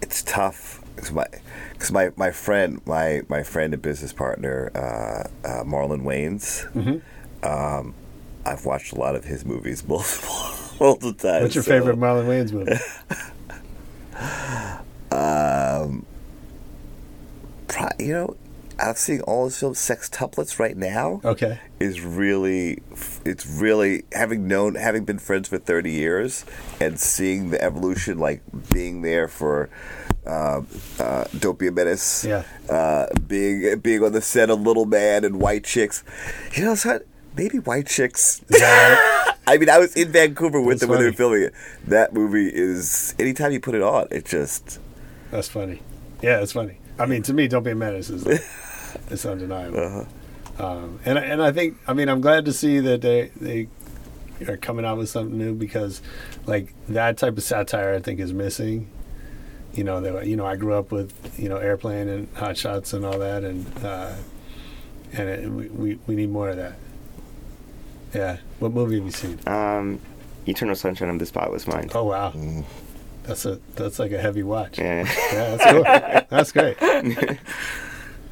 It's tough because my, cause my, my friend, my, my friend and business partner, uh, uh, Marlon Wayans. Um, I've watched a lot of his movies multiple, multiple times. What's your so, favorite Marlon Wayans movie? Um, pro- you know, I'm seeing all his films. Sex Sextuplets right now Okay. is really, it's really having known, having been friends for 30 years, and seeing the evolution, like being there for. Uh, uh, Don't be a menace. Yeah. Uh, being being on the set of Little Man and White Chicks. You know what? Maybe White Chicks. I mean, I was in Vancouver with That's them when they were filming it. That movie is anytime you put it on, it just That's funny. Yeah, it's funny. I mean, to me, "Don't Be a Menace" is it's undeniable. Um, and I- and I think I mean I'm glad to see that they they are coming out with something new because like that type of satire I think is missing. You know, that you know I grew up with you know airplane and hot shots and all that, and uh, and it, we, we we need more of that. Yeah. What movie have you seen? Um, Eternal Sunshine of the Spotless Mind. Oh wow, that's a that's like a heavy watch. Yeah. Yeah, that's cool. that's great.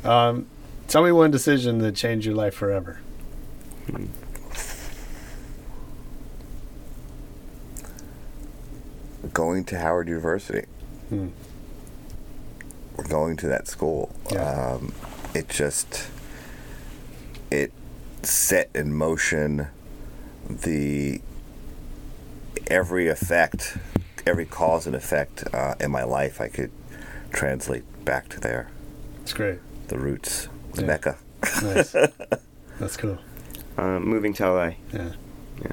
Um, tell me one decision that changed your life forever. going to Howard University. Hmm. We're going to that school. Yeah. Um, it just it set in motion the every effect, every cause and effect uh, in my life. I could translate back to there. It's great. The roots, the Yeah. Mecca. Nice. that's cool. Um, moving to LA. Yeah. Yeah.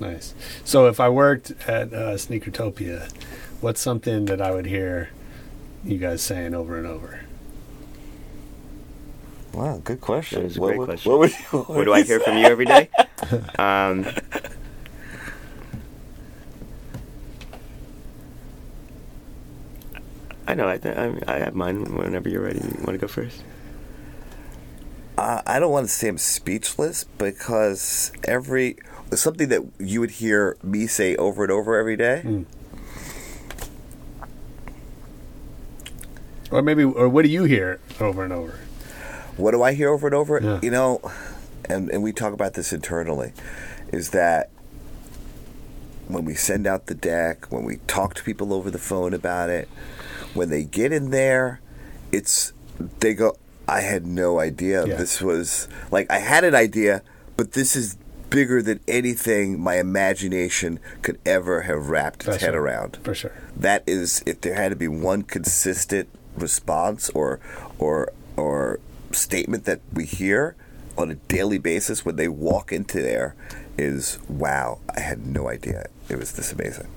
Nice. So if I worked at uh, Sneakertopia, what's something that I would hear you guys saying over and over? Wow, good question. That is a What great would- question. What, would, What do I hear from you every day? Um, I know. I, th- I, I have mine. Whenever you're ready, you want to go first? Uh, I don't want to say I'm speechless because every something that you would hear me say over and over every day. Or maybe, or what do you hear over and over? What do I hear over and over? Yeah. You know, and and we talk about this internally, is that when we send out the deck, when we talk to people over the phone about it, when they get in there, it's they go. I had no idea Yeah. this was like I had an idea, but this is bigger than anything my imagination could ever have wrapped its That's head right. around. For sure. That is, if there had to be one consistent response or or or statement that we hear on a daily basis when they walk into there is wow i had no idea it was this amazing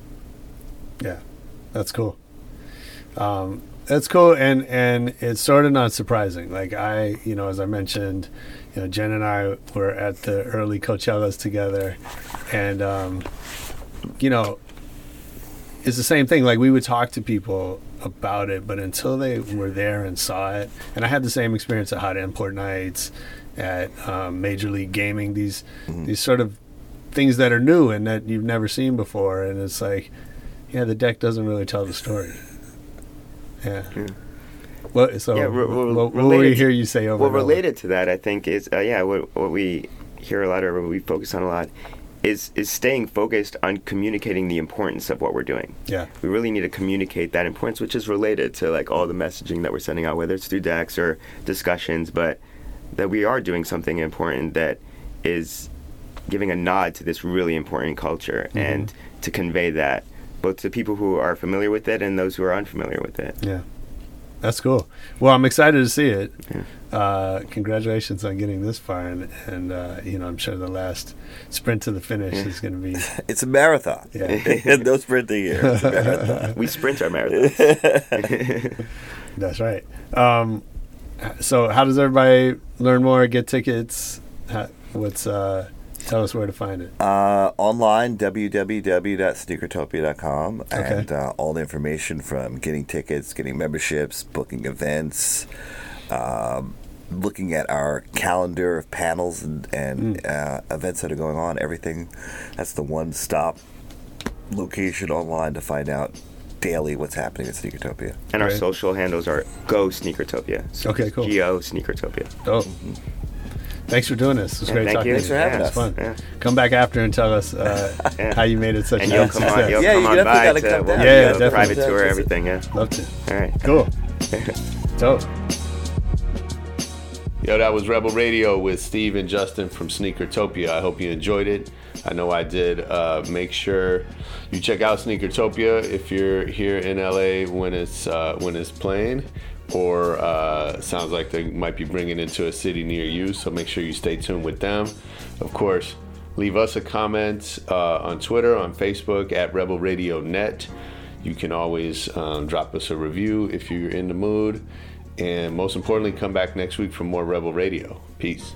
Yeah, that's cool. Um, that's cool, and and it's sort of not surprising. Like I, you know, as I mentioned, you know, Jen and I were at the early Coachellas together, and um, you know, it's the same thing. Like we would talk to people about it, but until they were there and saw it, and I had the same experience at Hot Import Nights, at um, Major League Gaming. These these sort of things that are new and that you've never seen before, and it's like, yeah, the deck doesn't really tell the story. Yeah. What? So Yeah, what, what we hear you say over? Well, over? related to that, I think is uh, yeah, what, what we hear a lot or what we focus on a lot is is staying focused on communicating the importance of what we're doing. Yeah. We really need to communicate that importance, which is related to like all the messaging that we're sending out, whether it's through decks or discussions, but that we are doing something important that is giving a nod to this really important culture Mm-hmm. and to convey that both to people who are familiar with it and those who are unfamiliar with it. Yeah. That's cool. Well, I'm excited to see it. Uh, congratulations on getting this far, and, and uh, you know, I'm sure the last sprint to the finish is going to be. it's a marathon Yeah. no sprinting here It's a marathon. We sprint our marathons. That's right. Um, so, how does everybody learn more, get tickets? How, what's uh, tell us where to find it? Uh, online, www.sneakertopia.com, Okay. and uh, all the information from getting tickets, getting memberships, booking events, um, looking at our calendar of panels and, and uh, events that are going on, everything. That's the one stop location online to find out daily what's happening at Sneakertopia. And our Right. social handles are Go Sneakertopia. So Okay, cool. Go Sneakertopia. Oh, thanks for doing this. It was Yeah, great thank talking you. to you. Thanks for having Yeah, us. it's fun. Yeah. Come back after and tell us uh, Yeah. how you made it such And a you'll huge come on, success. you'll Yeah, come you on definitely gotta come we'll down. do Yeah, a definitely. private tour, everything. Yeah. Love to. All right. Cool. Dope. Yo, that was Rebel Radio with Steve and Justin from Sneakertopia. I hope you enjoyed it. I know I did. Uh, make sure you check out Sneakertopia if you're here in LA when it's uh, when it's playing, or uh, sounds like they might be bringing into a city near you. So make sure you stay tuned with them. Of course, leave us a comment uh, on Twitter, on Facebook at Rebel Radio Net. You can always um, drop us a review if you're in the mood. And most importantly, come back next week for more Rebel Radio. Peace.